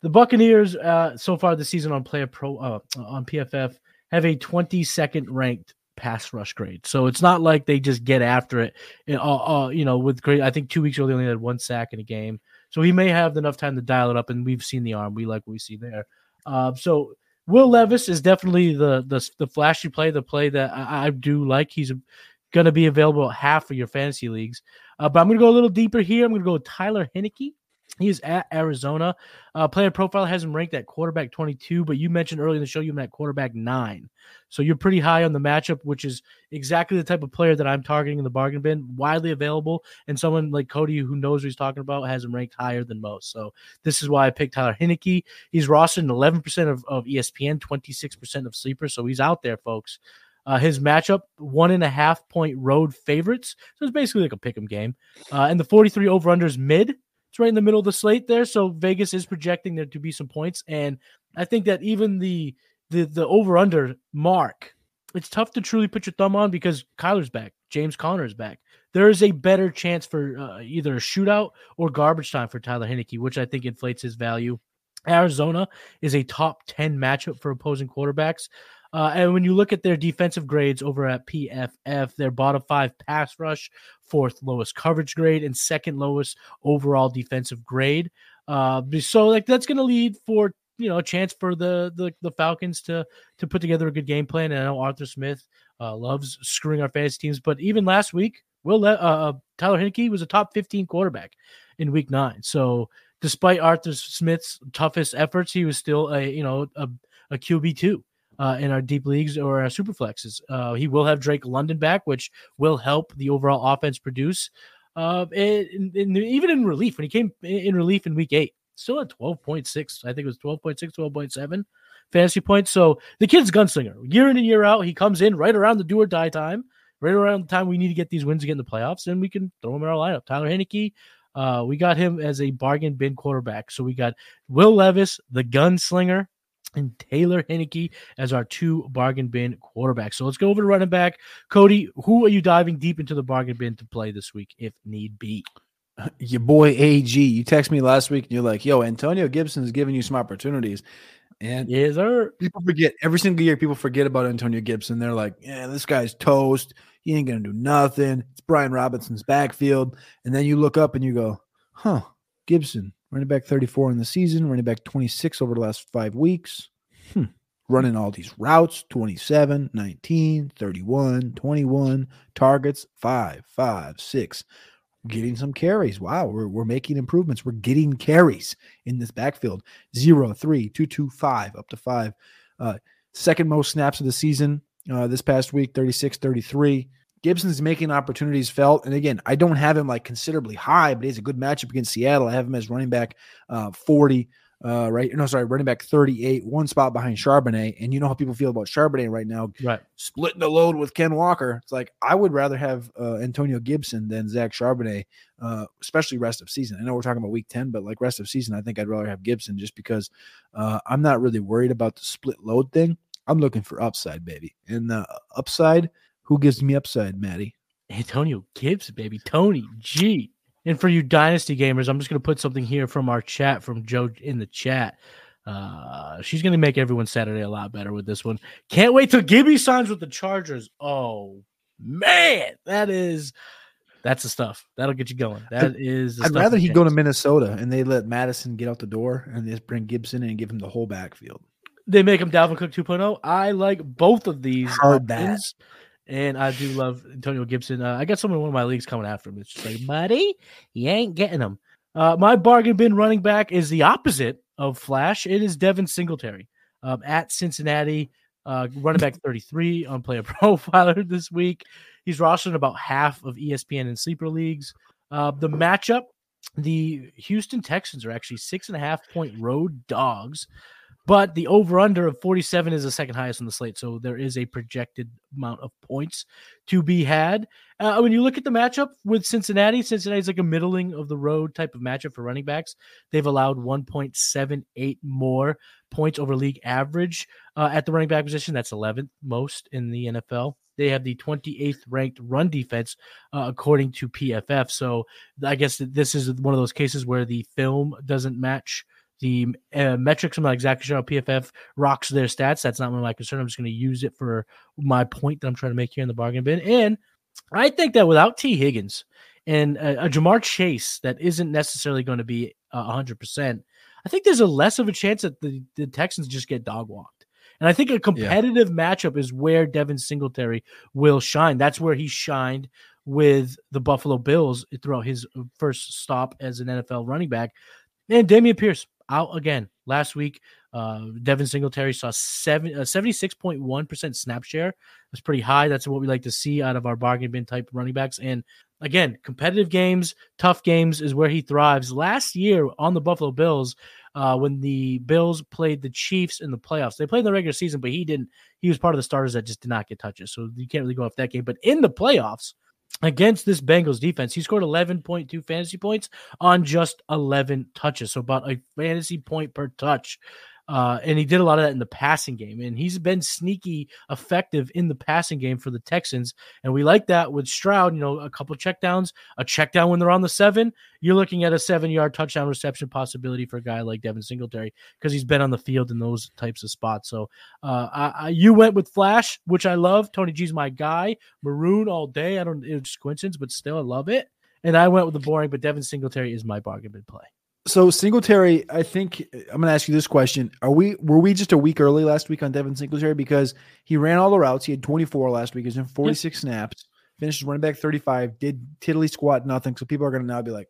The Buccaneers, uh, so far this season on Player Pro uh, on PFF, have a 22nd ranked pass rush grade. So it's not like they just get after it. Uh, uh, you know, with great, I think two weeks ago they only had one sack in a game. So he may have enough time to dial it up, and we've seen the arm. We like what we see there. Uh, so Will Levis is definitely the the, the flashy play, the play that I, I do like. He's going to be available half of your fantasy leagues. Uh, but I'm going to go a little deeper here. I'm going to go Tyler Heinicke. He is at Arizona. Uh, player profile has him ranked at quarterback 22, but you mentioned earlier in the show you met quarterback nine. So you're pretty high on the matchup, which is exactly the type of player that I'm targeting in the bargain bin. Widely available, and someone like Cody who knows what he's talking about has him ranked higher than most. So this is why I picked Tyler Heinicke. He's rostered in 11% of, of ESPN, 26% of sleepers. So he's out there, folks. Uh, his matchup, one and a half point road favorites. So it's basically like a pick 'em game. Uh, and the 43 over unders mid. It's right in the middle of the slate there. So Vegas is projecting there to be some points. And I think that even the the the over under mark, it's tough to truly put your thumb on because Kyler's back, James Conner is back. There is a better chance for uh, either a shootout or garbage time for Tyler Heinicke, which I think inflates his value. Arizona is a top 10 matchup for opposing quarterbacks. Uh, and when you look at their defensive grades over at PFF, their bottom five pass rush, fourth lowest coverage grade, and second lowest overall defensive grade. Uh, so like that's going to lead for you know a chance for the, the the Falcons to to put together a good game plan. And I know Arthur Smith uh, loves screwing our fantasy teams, but even last week, Will Le- uh, uh Tyler Heinicke was a top 15 quarterback in Week Nine. So despite Arthur Smith's toughest efforts, he was still a you know a, a QB two. Uh, in our deep leagues or our super flexes. Uh, he will have Drake London back, which will help the overall offense produce. Uh, and, and even in relief, when he came in relief in week eight, still at 12.6. I think it was 12.6, 12.7 fantasy points. So the kid's gunslinger. Year in and year out, he comes in right around the do or die time, right around the time we need to get these wins to get in the playoffs, and we can throw him in our lineup. Tyler Heinicke, uh, we got him as a bargain bin quarterback. So we got Will Levis, the gunslinger, and Taylor Heinicke as our two bargain bin quarterbacks. So let's go over to running back. Cody, who are you diving deep into the bargain bin to play this week if need be? your boy AG. You text me last week and you're like, yo, Antonio Gibson is giving you some opportunities. And yes, sir. People forget every single year, people forget about Antonio Gibson. They're like, yeah, this guy's toast. He ain't gonna do nothing. It's Brian Robinson's backfield. And then you look up and you go, huh, Gibson, running back 34 in the season, running back 26 over the last five weeks. Hmm. Running all these routes 27, 19, 31, 21, targets, five, five, six getting some carries. Wow, we're, we're making improvements. We're getting carries in this backfield. Zero, three, two, two, five, up to five. Uh, second most snaps of the season uh, this past week, 36, 33. Gibson's making opportunities felt. And again, I don't have him like considerably high, but he's a good matchup against Seattle. I have him as running back uh, 40 uh, right? No, sorry, running back 38, one spot behind Charbonnet. And you know how people feel about Charbonnet right now, right? Splitting the load with Ken Walker. It's like I would rather have uh, Antonio Gibson than Zach Charbonnet, uh, especially rest of season. I know we're talking about week 10, but like rest of season, I think I'd rather have Gibson just because uh, I'm not really worried about the split load thing. I'm looking for upside, baby. And the upside, who gives me upside, Maddie? Antonio Gibson, baby. Tony G. And for you dynasty gamers, I'm just going to put something here from our chat from Joe in the chat. Uh, she's going to make everyone Saturday a lot better with this one. Can't wait till Gibby signs with the Chargers. Oh man, that is that's the stuff that'll get you going. That is. I'd rather he go to Minnesota and they let Mattison get out the door and they just bring Gibson in and give him the whole backfield. They make him Dalvin Cook 2.0. I like both of these. Heard that. And I do love Antonio Gibson. Uh, I got someone in one of my leagues coming after him. It's just like, buddy, you ain't getting him. Uh, my bargain bin running back is the opposite of Flash. It is Devin Singletary um, at Cincinnati, uh, running back 33 on Player Profiler this week. He's rostered about half of ESPN and sleeper leagues. Uh, the matchup, the Houston Texans are actually six and a half point road dogs. But the over under of 47 is the second highest on the slate. So there is a projected amount of points to be had. Uh, when you look at the matchup with Cincinnati, Cincinnati's like a middling of the road type of matchup for running backs. They've allowed 1.78 more points over league average uh, at the running back position. That's 11th most in the NFL. They have the 28th ranked run defense, uh, according to PFF. So I guess this is one of those cases where the film doesn't match the uh, metrics, I'm not exactly sure how PFF rocks their stats. That's not one of my concern. I'm just going to use it for my point that I'm trying to make here in the bargain bin. And I think that without Tee Higgins and a, a Ja'Marr Chase that isn't necessarily going to be uh, 100%, I think there's a less of a chance that the, the Texans just get dog walked. And I think a competitive yeah. matchup is where Devin Singletary will shine. That's where he shined with the Buffalo Bills throughout his first stop as an NFL running back. And Dameon Pierce, out again last week. Uh, Devin Singletary saw seven, uh, 76.1% snap share. That's pretty high. That's what we like to see out of our bargain bin type running backs. And again, competitive games, tough games is where he thrives. Last year on the Buffalo Bills, uh, when the Bills played the Chiefs in the playoffs, they played in the regular season, but he didn't. He was part of the starters that just did not get touches, so you can't really go off that game. But in the playoffs, against this Bengals defense, he scored 11.2 fantasy points on just 11 touches. So about a fantasy point per touch. Uh, and he did a lot of that in the passing game. And he's been sneaky effective in the passing game for the Texans. And we like that with Stroud, you know, a couple checkdowns, a checkdown when they're on the seven. You're looking at a seven yard touchdown reception possibility for a guy like Devin Singletary because he's been on the field in those types of spots. So uh, I, I, you went with Flash, which I love. Tony G's my guy. Maroon all day. I don't, it's coincidence, but still, I love it. And I went with the boring, but Devin Singletary is my bargain bin play. So Singletary, I think I'm going to ask you this question: Are we were we just a week early last week on Devin Singletary because he ran all the routes? He had 24 last week. He's in 46 snaps, finished running back 35, did tiddly squat nothing. So people are going to now be like,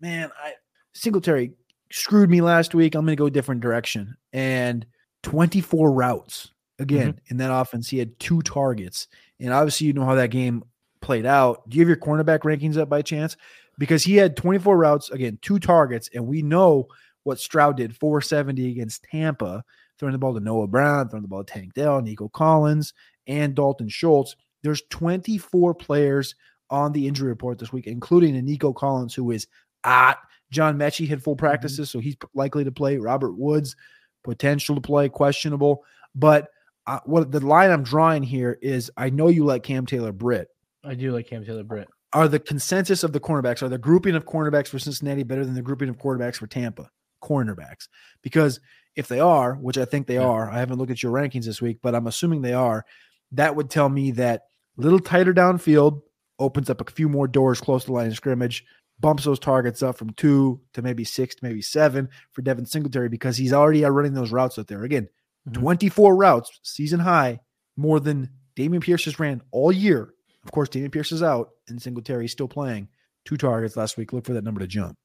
"Man, I Singletary screwed me last week. I'm going to go a different direction." And 24 routes again mm-hmm. in that offense. He had two targets, and obviously you know how that game played out. Do you have your cornerback rankings up by chance? Because he had 24 routes, again, two targets, and we know what Stroud did 470 against Tampa, throwing the ball to Noah Brown, throwing the ball to Tank Dell, Nico Collins, and Dalton Schultz. There's 24 players on the injury report this week, including a Nico Collins, who is at John Metchie had full mm-hmm. practices, mm-hmm. so he's likely to play. Robert Woods, potential to play, questionable. But uh, what the line I'm drawing here is I know you like Cam Taylor Britt. I do like Cam Taylor Britt are the consensus of the cornerbacks, are the grouping of cornerbacks for Cincinnati better than the grouping of quarterbacks for Tampa? Cornerbacks. Because if they are, which I think they yeah. are, I haven't looked at your rankings this week, but I'm assuming they are, that would tell me that a little tighter downfield opens up a few more doors close to the line of scrimmage, bumps those targets up from two to maybe six to maybe seven for Devin Singletary because he's already running those routes out there. Again, mm-hmm. 24 routes, season high, more than Dameon Pierce has ran all year of course, Dameon Pierce is out and Singletary is still playing. Two targets last week. Look for that number to jump.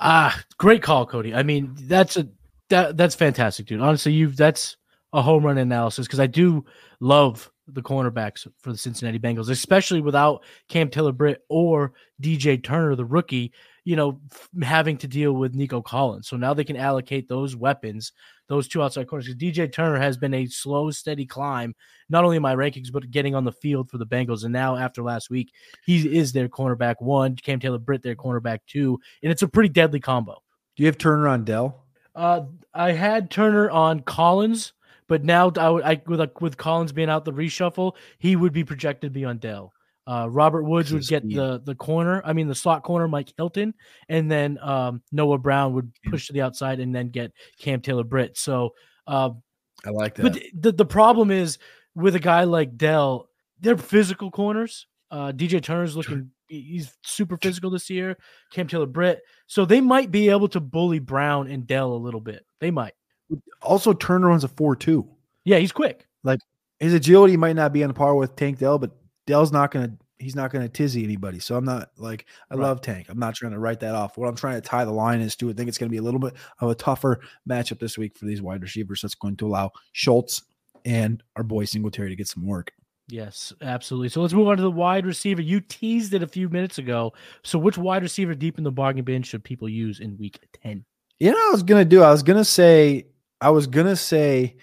Ah, great call, Cody. I mean, that's a that that's fantastic, dude. Honestly, you've that's a home run analysis because I do love the cornerbacks for the Cincinnati Bengals, especially without Cam Taylor Britt or DJ Turner, the rookie you know, having to deal with Nico Collins. So now they can allocate those weapons, those two outside corners. DJ Turner has been a slow, steady climb, not only in my rankings, but getting on the field for the Bengals. And now after last week, he is their cornerback one, Cam Taylor Britt, their cornerback two. And it's a pretty deadly combo. Do you have Turner on Dell? Uh, I had Turner on Collins, but now I, would, I with, with Collins being out the reshuffle, he would be projected to be on Dell. Uh, Robert Woods would get the the corner, I mean the slot corner, Mike Hilton, and then um, Noah Brown would push to the outside and then get Cam Taylor Britt. So uh, I like that. But the the problem is with a guy like Dell, they're physical corners. Uh, DJ Turner's looking he's super physical this year. Cam Taylor Britt, so they might be able to bully Brown and Dell a little bit. They might. Also, Turner runs a four two. Yeah, he's quick. Like his agility might not be on par with Tank Dell, but Dell's not going to he's not going to tizzy anybody. So I'm not like I right. love Tank. I'm not trying to write that off. What I'm trying to tie the line is to I think it's going to be a little bit of a tougher matchup this week for these wide receivers. That's going to allow Schultz and our boy Singletary to get some work. Yes, absolutely. So let's move on to the wide receiver. You teased it a few minutes ago. So which wide receiver deep in the bargain bin should people use in week 10? You know, I was gonna do. I was gonna say I was gonna say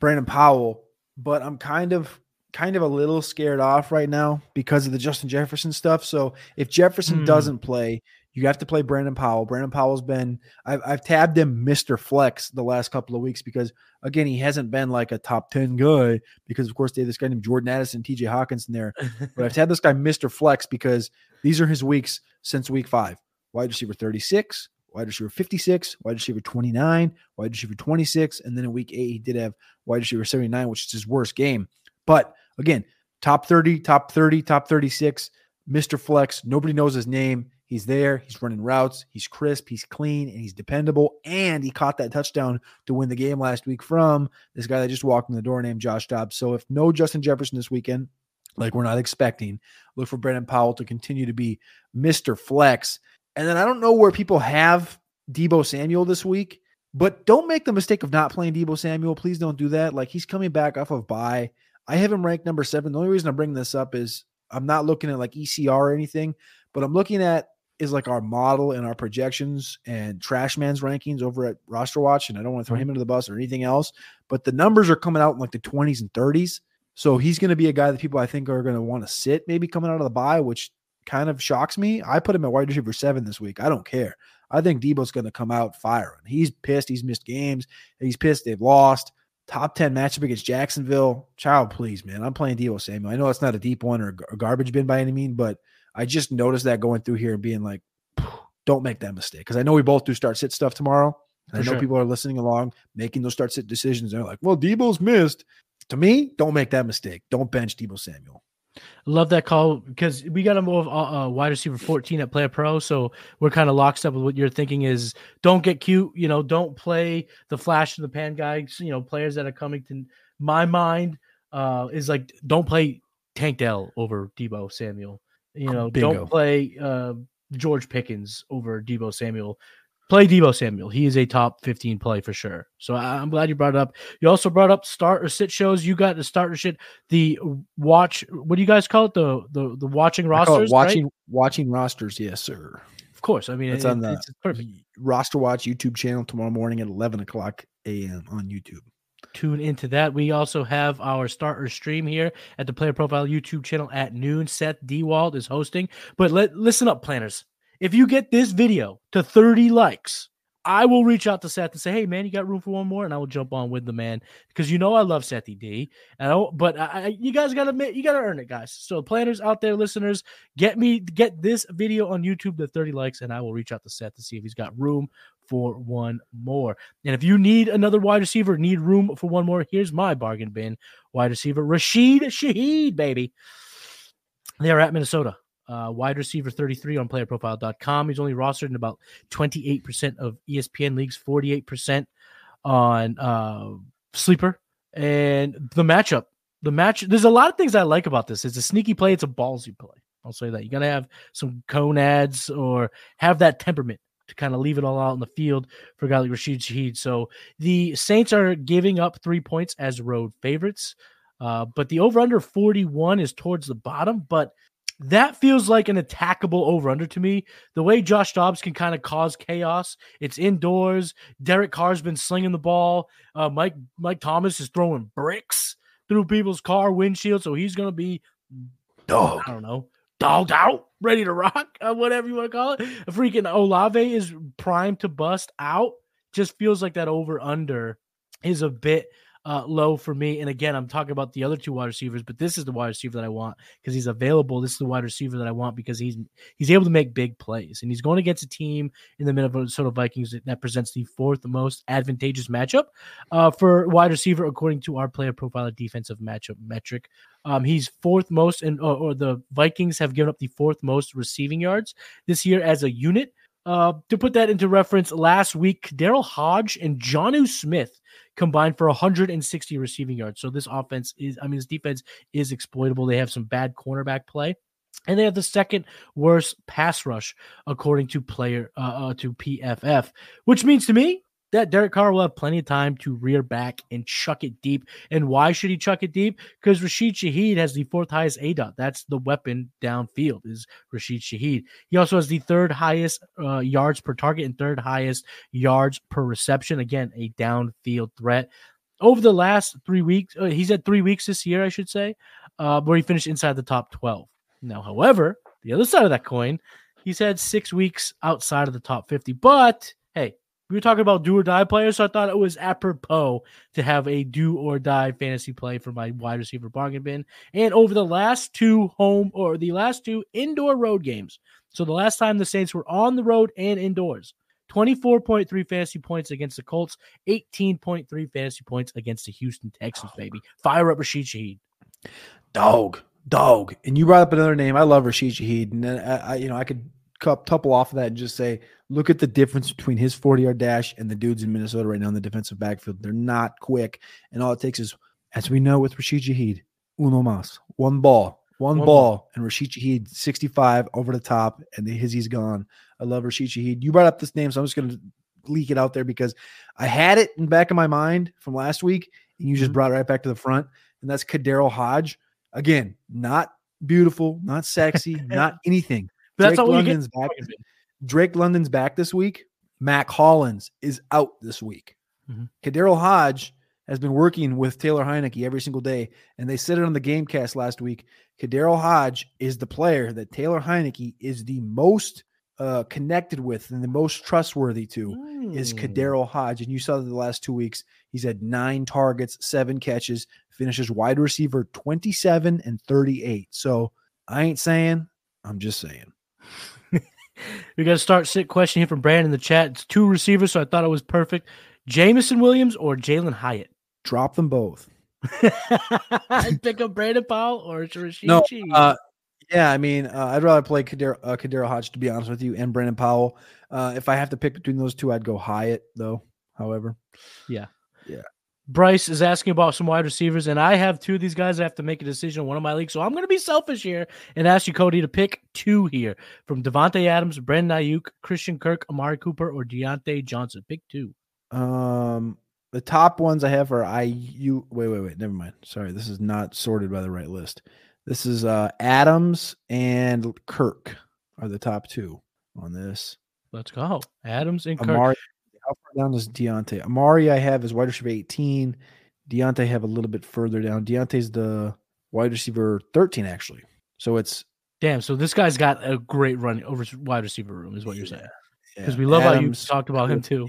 Brandon Powell, but I'm kind of kind of a little scared off right now because of the Justin Jefferson stuff. So if Jefferson mm. doesn't play, you have to play Brandon Powell. Brandon Powell's been I've, I've tabbed him Mr. Flex the last couple of weeks because again he hasn't been like a top 10 guy because of course they have this guy named Jordan Addison, TJ Hockenson there. but I've tabbed this guy Mr. Flex because these are his weeks since week five. Wide receiver 36, wide receiver 56, wide receiver 29, wide receiver 26, and then in week eight he did have wide receiver 79, which is his worst game. But Again, top 30, top 30, top 36, Mr. Flex. Nobody knows his name. He's there. He's running routes. He's crisp. He's clean and he's dependable. And he caught that touchdown to win the game last week from this guy that just walked in the door named Josh Dobbs. So if no Justin Jefferson this weekend, like we're not expecting, look for Brandon Powell to continue to be Mr. Flex. And then I don't know where people have Deebo Samuel this week, but don't make the mistake of not playing Deebo Samuel. Please don't do that. Like he's coming back off of bye. I have him ranked number seven. The only reason I'm bringing this up is I'm not looking at like ECR or anything, but I'm looking at is like our model and our projections and trash man's rankings over at roster watch and i don't want to throw mm-hmm. him into the bus or anything else but the numbers are coming out in like the 20s and 30s so he's going to be a guy that people i think are going to want to sit maybe coming out of the bye which kind of shocks me. I put him at wide receiver seven this week. I don't care. I think Deebo's going to come out firing. He's pissed. He's missed games. He's pissed they've lost top 10 matchup against jacksonville child please man i'm playing Deebo samuel i know it's not a deep one or a garbage bin by any mean but I just noticed that going through here and being like, don't make that mistake. Because I know we both do start sit stuff tomorrow. I know sure. people are listening along, making those start sit decisions. They're like, well, Deebo's missed. To me, don't make that mistake. Don't bench Deebo Samuel. Love that call because we got him move uh, uh, wide receiver 14 at Player Pro. So we're kind of locked up with what you're thinking is don't get cute. You know, don't play the flash in the pan guys. You know, players that are coming to my mind uh, is like, don't play Tank Dell over Deebo Samuel. You know, Bingo. don't play uh, George Pickens over Deebo Samuel. Play Deebo Samuel. He is a top 15 play for sure. So I, am glad you brought it up. You also brought up start or sit shows. You got the start or sit, the watch. What do you guys call it? The the the watching rosters. Watching right? watching rosters. Yes, sir. Of course. I mean, it's it, on the it's perfect. roster watch YouTube channel tomorrow morning at 11 o'clock a.m. on YouTube tune into that. We also have our starter stream here at the Player Profile YouTube channel at noon. Seth Dewald is hosting. But let listen up, planners. If you get this video to 30 likes, I will reach out to Seth and say, "Hey, man, you got room for one more?" And I will jump on with the man because you know I love Sethy D. And I, but I, you guys got to you got to earn it, guys. So planners out there, listeners, get me get this video on YouTube to 30 likes, and I will reach out to Seth to see if he's got room for one more. And if you need another wide receiver, need room for one more, here's my bargain bin wide receiver Rashid Shaheed, baby. They are at Minnesota uh, wide receiver 33 on playerprofile.com. He's only rostered in about 28% of ESPN leagues, 48% on uh, sleeper. And the matchup, the match, there's a lot of things I like about this. It's a sneaky play, it's a ballsy play. I'll say that. You got to have some conads or have that temperament to kind of leave it all out in the field for a guy like Rashid Shaheed. So the Saints are giving up three points as road favorites. Uh, but the over under 41 is towards the bottom. But that feels like an attackable over under to me. The way Josh Dobbs can kind of cause chaos. It's indoors. Derek Carr's been slinging the ball. Uh, Mike Mike Thomas is throwing bricks through people's car windshield, so he's gonna be dog. I don't know, dogged out, ready to rock, uh, whatever you want to call it. Freaking Olave is primed to bust out. Just feels like that over under is a bit uh, low for me. And again, I'm talking about the other two wide receivers, but this is the wide receiver that I want because he's available. This is the wide receiver that I want because he's he's able to make big plays, and he's going against a team in the Minnesota Vikings that presents the fourth most advantageous matchup uh, for wide receiver according to our player profile defensive matchup metric. Um, he's fourth most, and or, or the Vikings have given up the fourth most receiving yards this year as a unit. Uh, to put that into reference, last week, Daryl Hodge and Jonnu Smith combined for 160 receiving yards. So this offense is, I mean, this defense is exploitable. They have some bad cornerback play. And they have the second worst pass rush according to player uh, uh, to PFF, which means to me that Derek Carr will have plenty of time to rear back and chuck it deep. And why should he chuck it deep? Because Rashid Shaheed has the fourth highest aDOT. That's the weapon downfield is Rashid Shaheed. He also has the third highest uh, yards per target and third highest yards per reception. Again, a downfield threat. Over the last three weeks, uh, he's had three weeks this year, I should say, uh, where he finished inside the top 12. Now, however, the other side of that coin, he's had six weeks outside of the top 50. But we were talking about do or die players, so I thought it was apropos to have a do or die fantasy play for my wide receiver bargain bin. And over the last two home or the last two indoor road games, so the last time the Saints were on the road and indoors, 24.3 fantasy points against the Colts, 18.3 fantasy points against the Houston Texans, baby. Fire up Rashid Shaheed. Dog, dog. And you brought up another name. I love Rashid Shaheed. And I, I you know, I could couple off of that and just say, look at the difference between his 40 yard dash and the dudes in Minnesota right now in the defensive backfield. They're not quick. And all it takes is, as we know with Rashid Shaheed, uno mas, one ball, one, one ball, ball, and Rashid Shaheed 65 over the top, and the he's gone. I love Rashid Shaheed. You brought up this name, so I'm just going to leak it out there because I had it in back of my mind from last week, and you just mm-hmm. brought it right back to the front. And that's KhaDarel Hodge. Again, not beautiful, not sexy, not anything that's Drake all. London's back. Drake London's back this week. Mack Hollins is out this week. Mhm. KhaDarel Hodge has been working with Taylor Heinicke every single day, and they said it on the GameCast last week. KhaDarel Hodge is the player that Taylor Heinicke is the most uh, connected with and the most trustworthy to is Hmm. Hodge. And you saw that the last two weeks, he's had nine targets, seven catches, finishes wide receiver 27 and 38. So I ain't saying, I'm just saying. We got a start sit question here from Brandon in the chat. It's two receivers, so I thought it was perfect. Jameson Williams or Jalin Hyatt? Drop them both. Pick up Brandon Powell or Rashid No, uh, yeah, I mean, uh, I'd rather play KhaDarel, uh, KhaDarel Hodge, to be honest with you, and Brandon Powell. Uh, if I have to pick between those two, I'd go Hyatt, though. However, Bryce is asking about some wide receivers, and I have two of these guys. I have to make a decision in one of my leagues, so I'm going to be selfish here and ask you, Cody, to pick two here from Davante Adams, Brandon Aiyuk, Christian Kirk, Amari Cooper, or Diontae Johnson. Pick two. um, the top ones I have are IU. Wait, wait, wait. Never mind. Sorry, this is not sorted by the right list. This is uh, Adams and Kirk are the top two on this. Let's go. Adams and Kirk. Amari, how far down is Diontae? Amari, I have is wide receiver 18. Diontae, I have a little bit further down. Diontae's the wide receiver 13, actually. So it's Damn, so this guy's got a great run over wide receiver room, is what you're saying. Because yeah, we love how you talked about him too.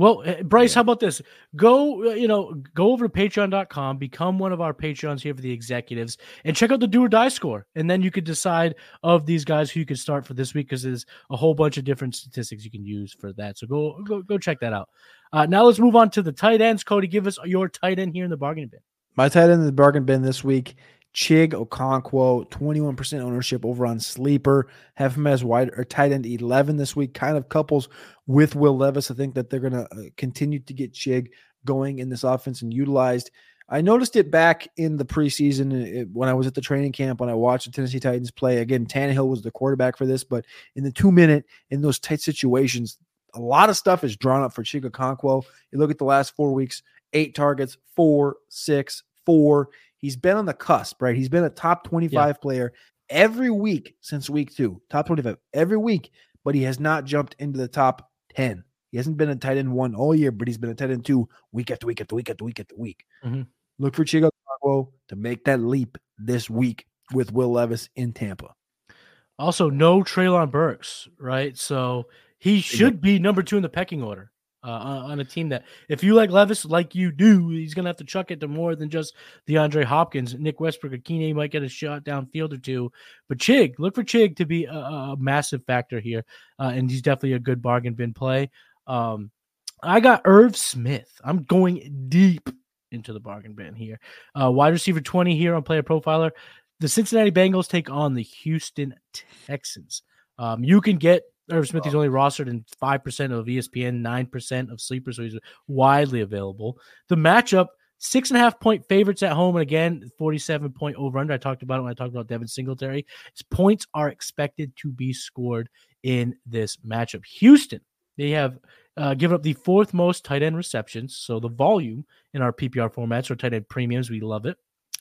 Well, uh, Bryce, Yeah. how about this? Go, uh, you know, go over to patreon.com, become one of our Patreons here for the executives, and check out the do or die score. And then you could decide of these guys who you could start for this week because there's a whole bunch of different statistics you can use for that. So go go, go check that out. Uh, now let's move on to the tight ends. Cody, give us your tight end here in the bargain bin. My tight end in the bargain bin this week, Chig Okonkwo, 21% ownership over on Sleeper. Have him as wide or tight end 11 this week. Kind of couples with Will Levis. I think that they're going to uh, continue to get Chig going in this offense and utilized. I noticed it back in the preseason uh, when I was at the training camp when I watched the Tennessee Titans play. Again, Tannehill was the quarterback for this, but in the two minute, in those tight situations, a lot of stuff is drawn up for Chig Okonkwo. You look at the last four weeks, eight targets, four, six, four. He's been on the cusp, right? He's been a top 25 player every week since week two, top 25 every week, but he has not jumped into the top 10. He hasn't been a tight end one all year, but he's been a tight end two week after week after week after week after week. Mhm. Look for Chico to make that leap this week with Will Levis in Tampa. Also, no Treylon Burks, right? So he should be number two in the pecking order uh, on a team that, if you like Levis, like you do, he's going to have to chuck it to more than just DeAndre Hopkins. Nick Westbrook, Ikhine might get a shot downfield or two. But Chig, look for Chig to be a, a massive factor here. Uh, and he's definitely a good bargain bin play. Um, I got Irv Smith. I'm going deep into the bargain bin here. Uh, wide receiver 20 here on Player Profiler. The Cincinnati Bengals take on the Houston Texans. Um, you can get Irv Smith. He's only rostered in 5% of ESPN, 9% of sleepers, so he's widely available. The matchup, six and a half point favorites at home. And again, 47 point over under. I talked about it when I talked about Devin Singletary. His points are expected to be scored in this matchup. Houston, they have uh, given up the fourth most tight end receptions. So the volume in our PPR formats or tight end premiums, we love it.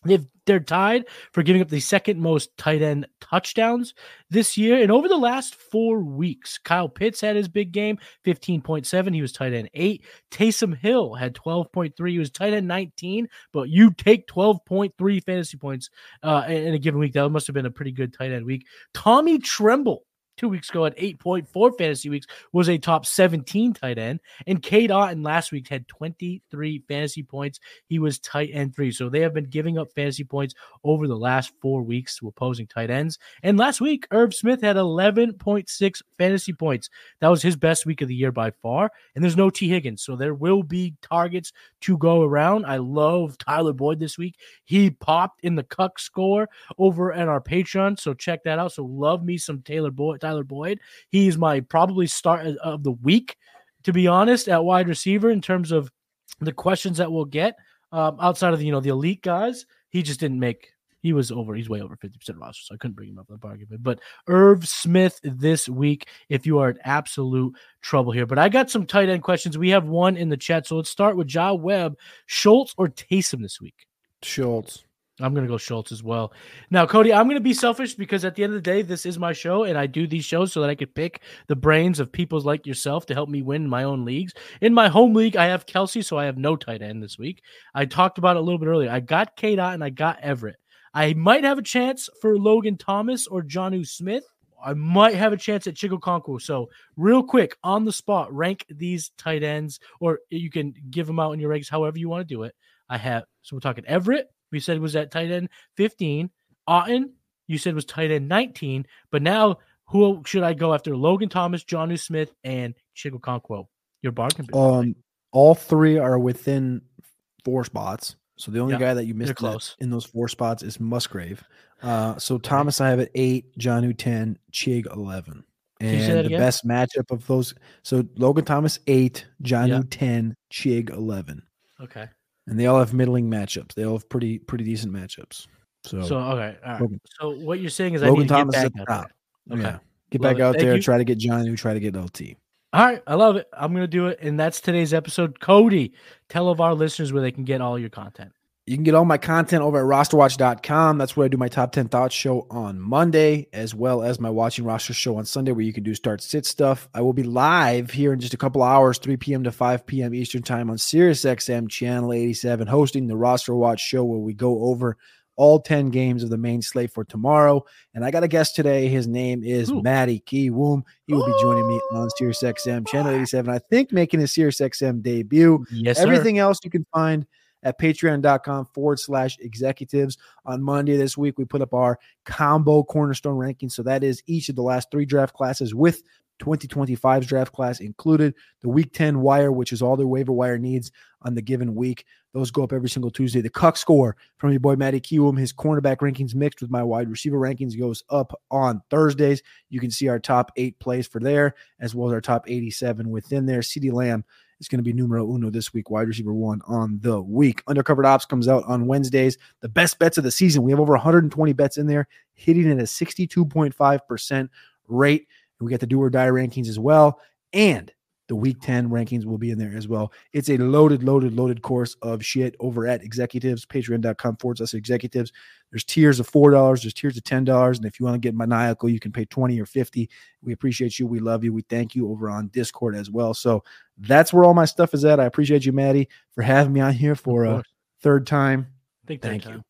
They've they're tied for giving up the second most tight end touchdowns this year. And over the last four weeks, Kyle Pitts had his big game, 15.7. He was tight end eight. Taysom Hill had 12.3. He was tight end 19, but you take 12.3 fantasy points uh, in a given week. That must have been a pretty good tight end week. Tommy Tremble. Two weeks ago at 8.4 fantasy weeks was a top 17 tight end. And Cade Otton last week had 23 fantasy points. He was tight end three. So they have been giving up fantasy points over the last four weeks to opposing tight ends. And last week, Irv Smith had 11.6 fantasy points. That was his best week of the year by far. And there's no T. Higgins. So there will be targets to go around. I love Tyler Boyd this week. He popped in the Cuck score over at our Patreon. So check that out. So love me some Taylor Boyd, Tyler Boyd. He's my probably start of the week, to be honest, at wide receiver in terms of the questions that we'll get. Um, outside of the, you know, the elite guys, he just didn't make he was over, he's way over 50% roster, so I couldn't bring him up in the bargain. But Irv Smith this week, if you are in absolute trouble here. But I got some tight end questions. We have one in the chat. So let's start with Ja Webb, Schultz or Taysom this week. Schultz. I'm gonna go Schultz as well. Now, Cody, I'm gonna be selfish because at the end of the day, this is my show, and I do these shows so that I could pick the brains of people like yourself to help me win my own leagues. In my home league, I have Kelce, so I have no tight end this week. I talked about it a little bit earlier. I got K Dot and I got Everett. I might have a chance for Logan Thomas or Jonnu Smith. I might have a chance at Chico Okonkwo. So, real quick, on the spot, rank these tight ends, or you can give them out in your ranks however you want to do it. I have, so we're talking Everett, we said was at tight end 15. Otton, you said was tight end 19. But now, who should I go after? Logan Thomas, Jonnu Smith, and Chig Okonkwo. Your bargain. Um, all three are within four spots. So the only Yeah, guy that you missed close. that- in those four spots is Musgrave. Uh, so Thomas, I have at eight, Jonnu ten, Chig eleven, and the best matchup of those. So Logan Thomas eight, Jonnu Yeah. ten, Chig eleven, Okay. And they all have middling matchups. They all have pretty pretty decent matchups. So, So, okay. All right. Logan- So, what you're saying is I need Logan to Thomas get is back at out. Okay. yeah, get Love back it. out Thank there, you. try to get Jonnu, try to get LT. All right, I love it. I'm gonna do it, and that's today's episode. Cody, tell of our listeners where they can get all your content. You can get all my content over at rosterwatch.com. That's where I do my top 10 thoughts show on Monday, as well as my watching roster show on Sunday, where you can do start sit stuff. I will be live here in just a couple hours, 3 p.m. to 5 p.m. Eastern time on SiriusXM channel 87, hosting the roster watch show where we go over all 10 games of the main slate for tomorrow. And I got a guest today. His name is Ooh. Matty Kiwoom. He will be joining me on SiriusXM channel 87. I think making his SiriusXM debut. Yes, sir. Everything else you can find at patreon.com forward slash executives. On Monday this week, we put up our combo cornerstone ranking. So that is each of the last three draft classes with 2025's draft class included. The week 10 wire, which is all their waiver wire needs on the given week. Those go up every single Tuesday. The Cuck score from your boy Matty Kiwoom, his cornerback rankings mixed with my wide receiver rankings goes up on Thursdays. You can see our top eight plays for there, as well as our top 87 within there. CeeDee Lamb is going to be numero uno this week, wide receiver one on the week. Undercovered Ops comes out on Wednesdays. The best bets of the season. We have over 120 bets in there, hitting at a 62.5% rate. And we got the do or die rankings as well. And the week 10 rankings will be in there as well. It's a loaded, loaded, loaded course of shit over at executives, patreon.com forward slash executives. There's tiers of $4, there's tiers of $10. And if you want to get maniacal, you can pay 20 or 50. We appreciate you. We love you. We thank you over on Discord as well. So that's where all my stuff is at. I appreciate you, Matty, for having me on here for a third time. Think Thank that you. time.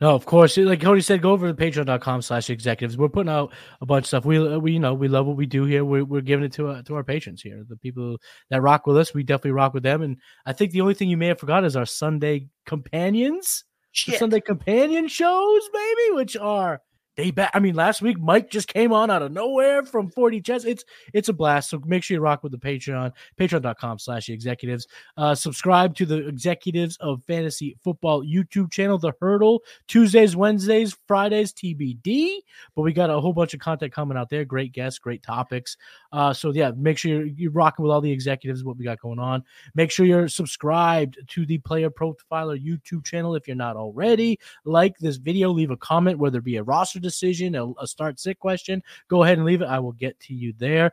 No, of course. Like Cody said, go over to patreon.com slash executives. We're putting out a bunch of stuff. We, we you know, we love what we do here. We're, we're giving it to, uh, to our patrons here. The people that rock with us, we definitely rock with them. And I think the only thing you may have forgot is our Sunday companions, the Sunday companion shows, baby, which are they back. I mean, last week Mike just came on out of nowhere from 40 chess. It's it's a blast. So make sure you rock with the Patreon, patreon.com slash executives. Uh subscribe to the executives of fantasy football YouTube channel, The Hurdle, Tuesdays, Wednesdays, Fridays, TBD. But we got a whole bunch of content coming out there. Great guests, great topics. Uh so yeah, make sure you're, you're rocking with all the executives, what we got going on. Make sure you're subscribed to the Player Profiler YouTube channel if you're not already. Like this video, leave a comment, whether it be a roster decision, a, a start sit question. Go ahead and leave it. I will get to you there.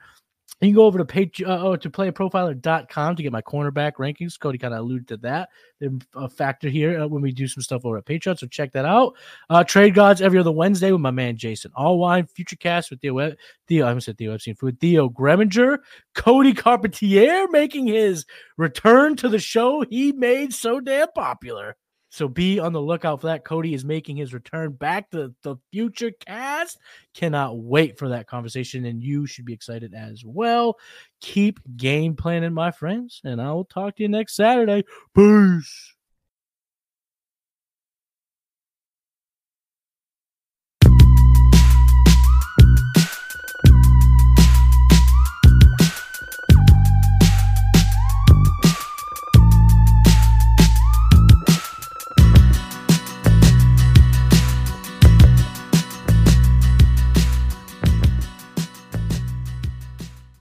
You can go over to page uh, oh, to playerprofiler.com to get my cornerback rankings. Cody kind of alluded to that. They're a factor here uh, when we do some stuff over at Patreon. So check that out. Uh, Trade Gods every other Wednesday with my man Jason Allwine. Future cast with Theo, Web- Theo I almost said Theo Epstein with Theo Greminger. Cody Carpentier making his return to the show he made so damn popular. So be on the lookout for that. Cody is making his return back to the future cast. Cannot wait for that conversation, and you should be excited as well. Keep game planning, my friends, and I will talk to you next Saturday. Peace.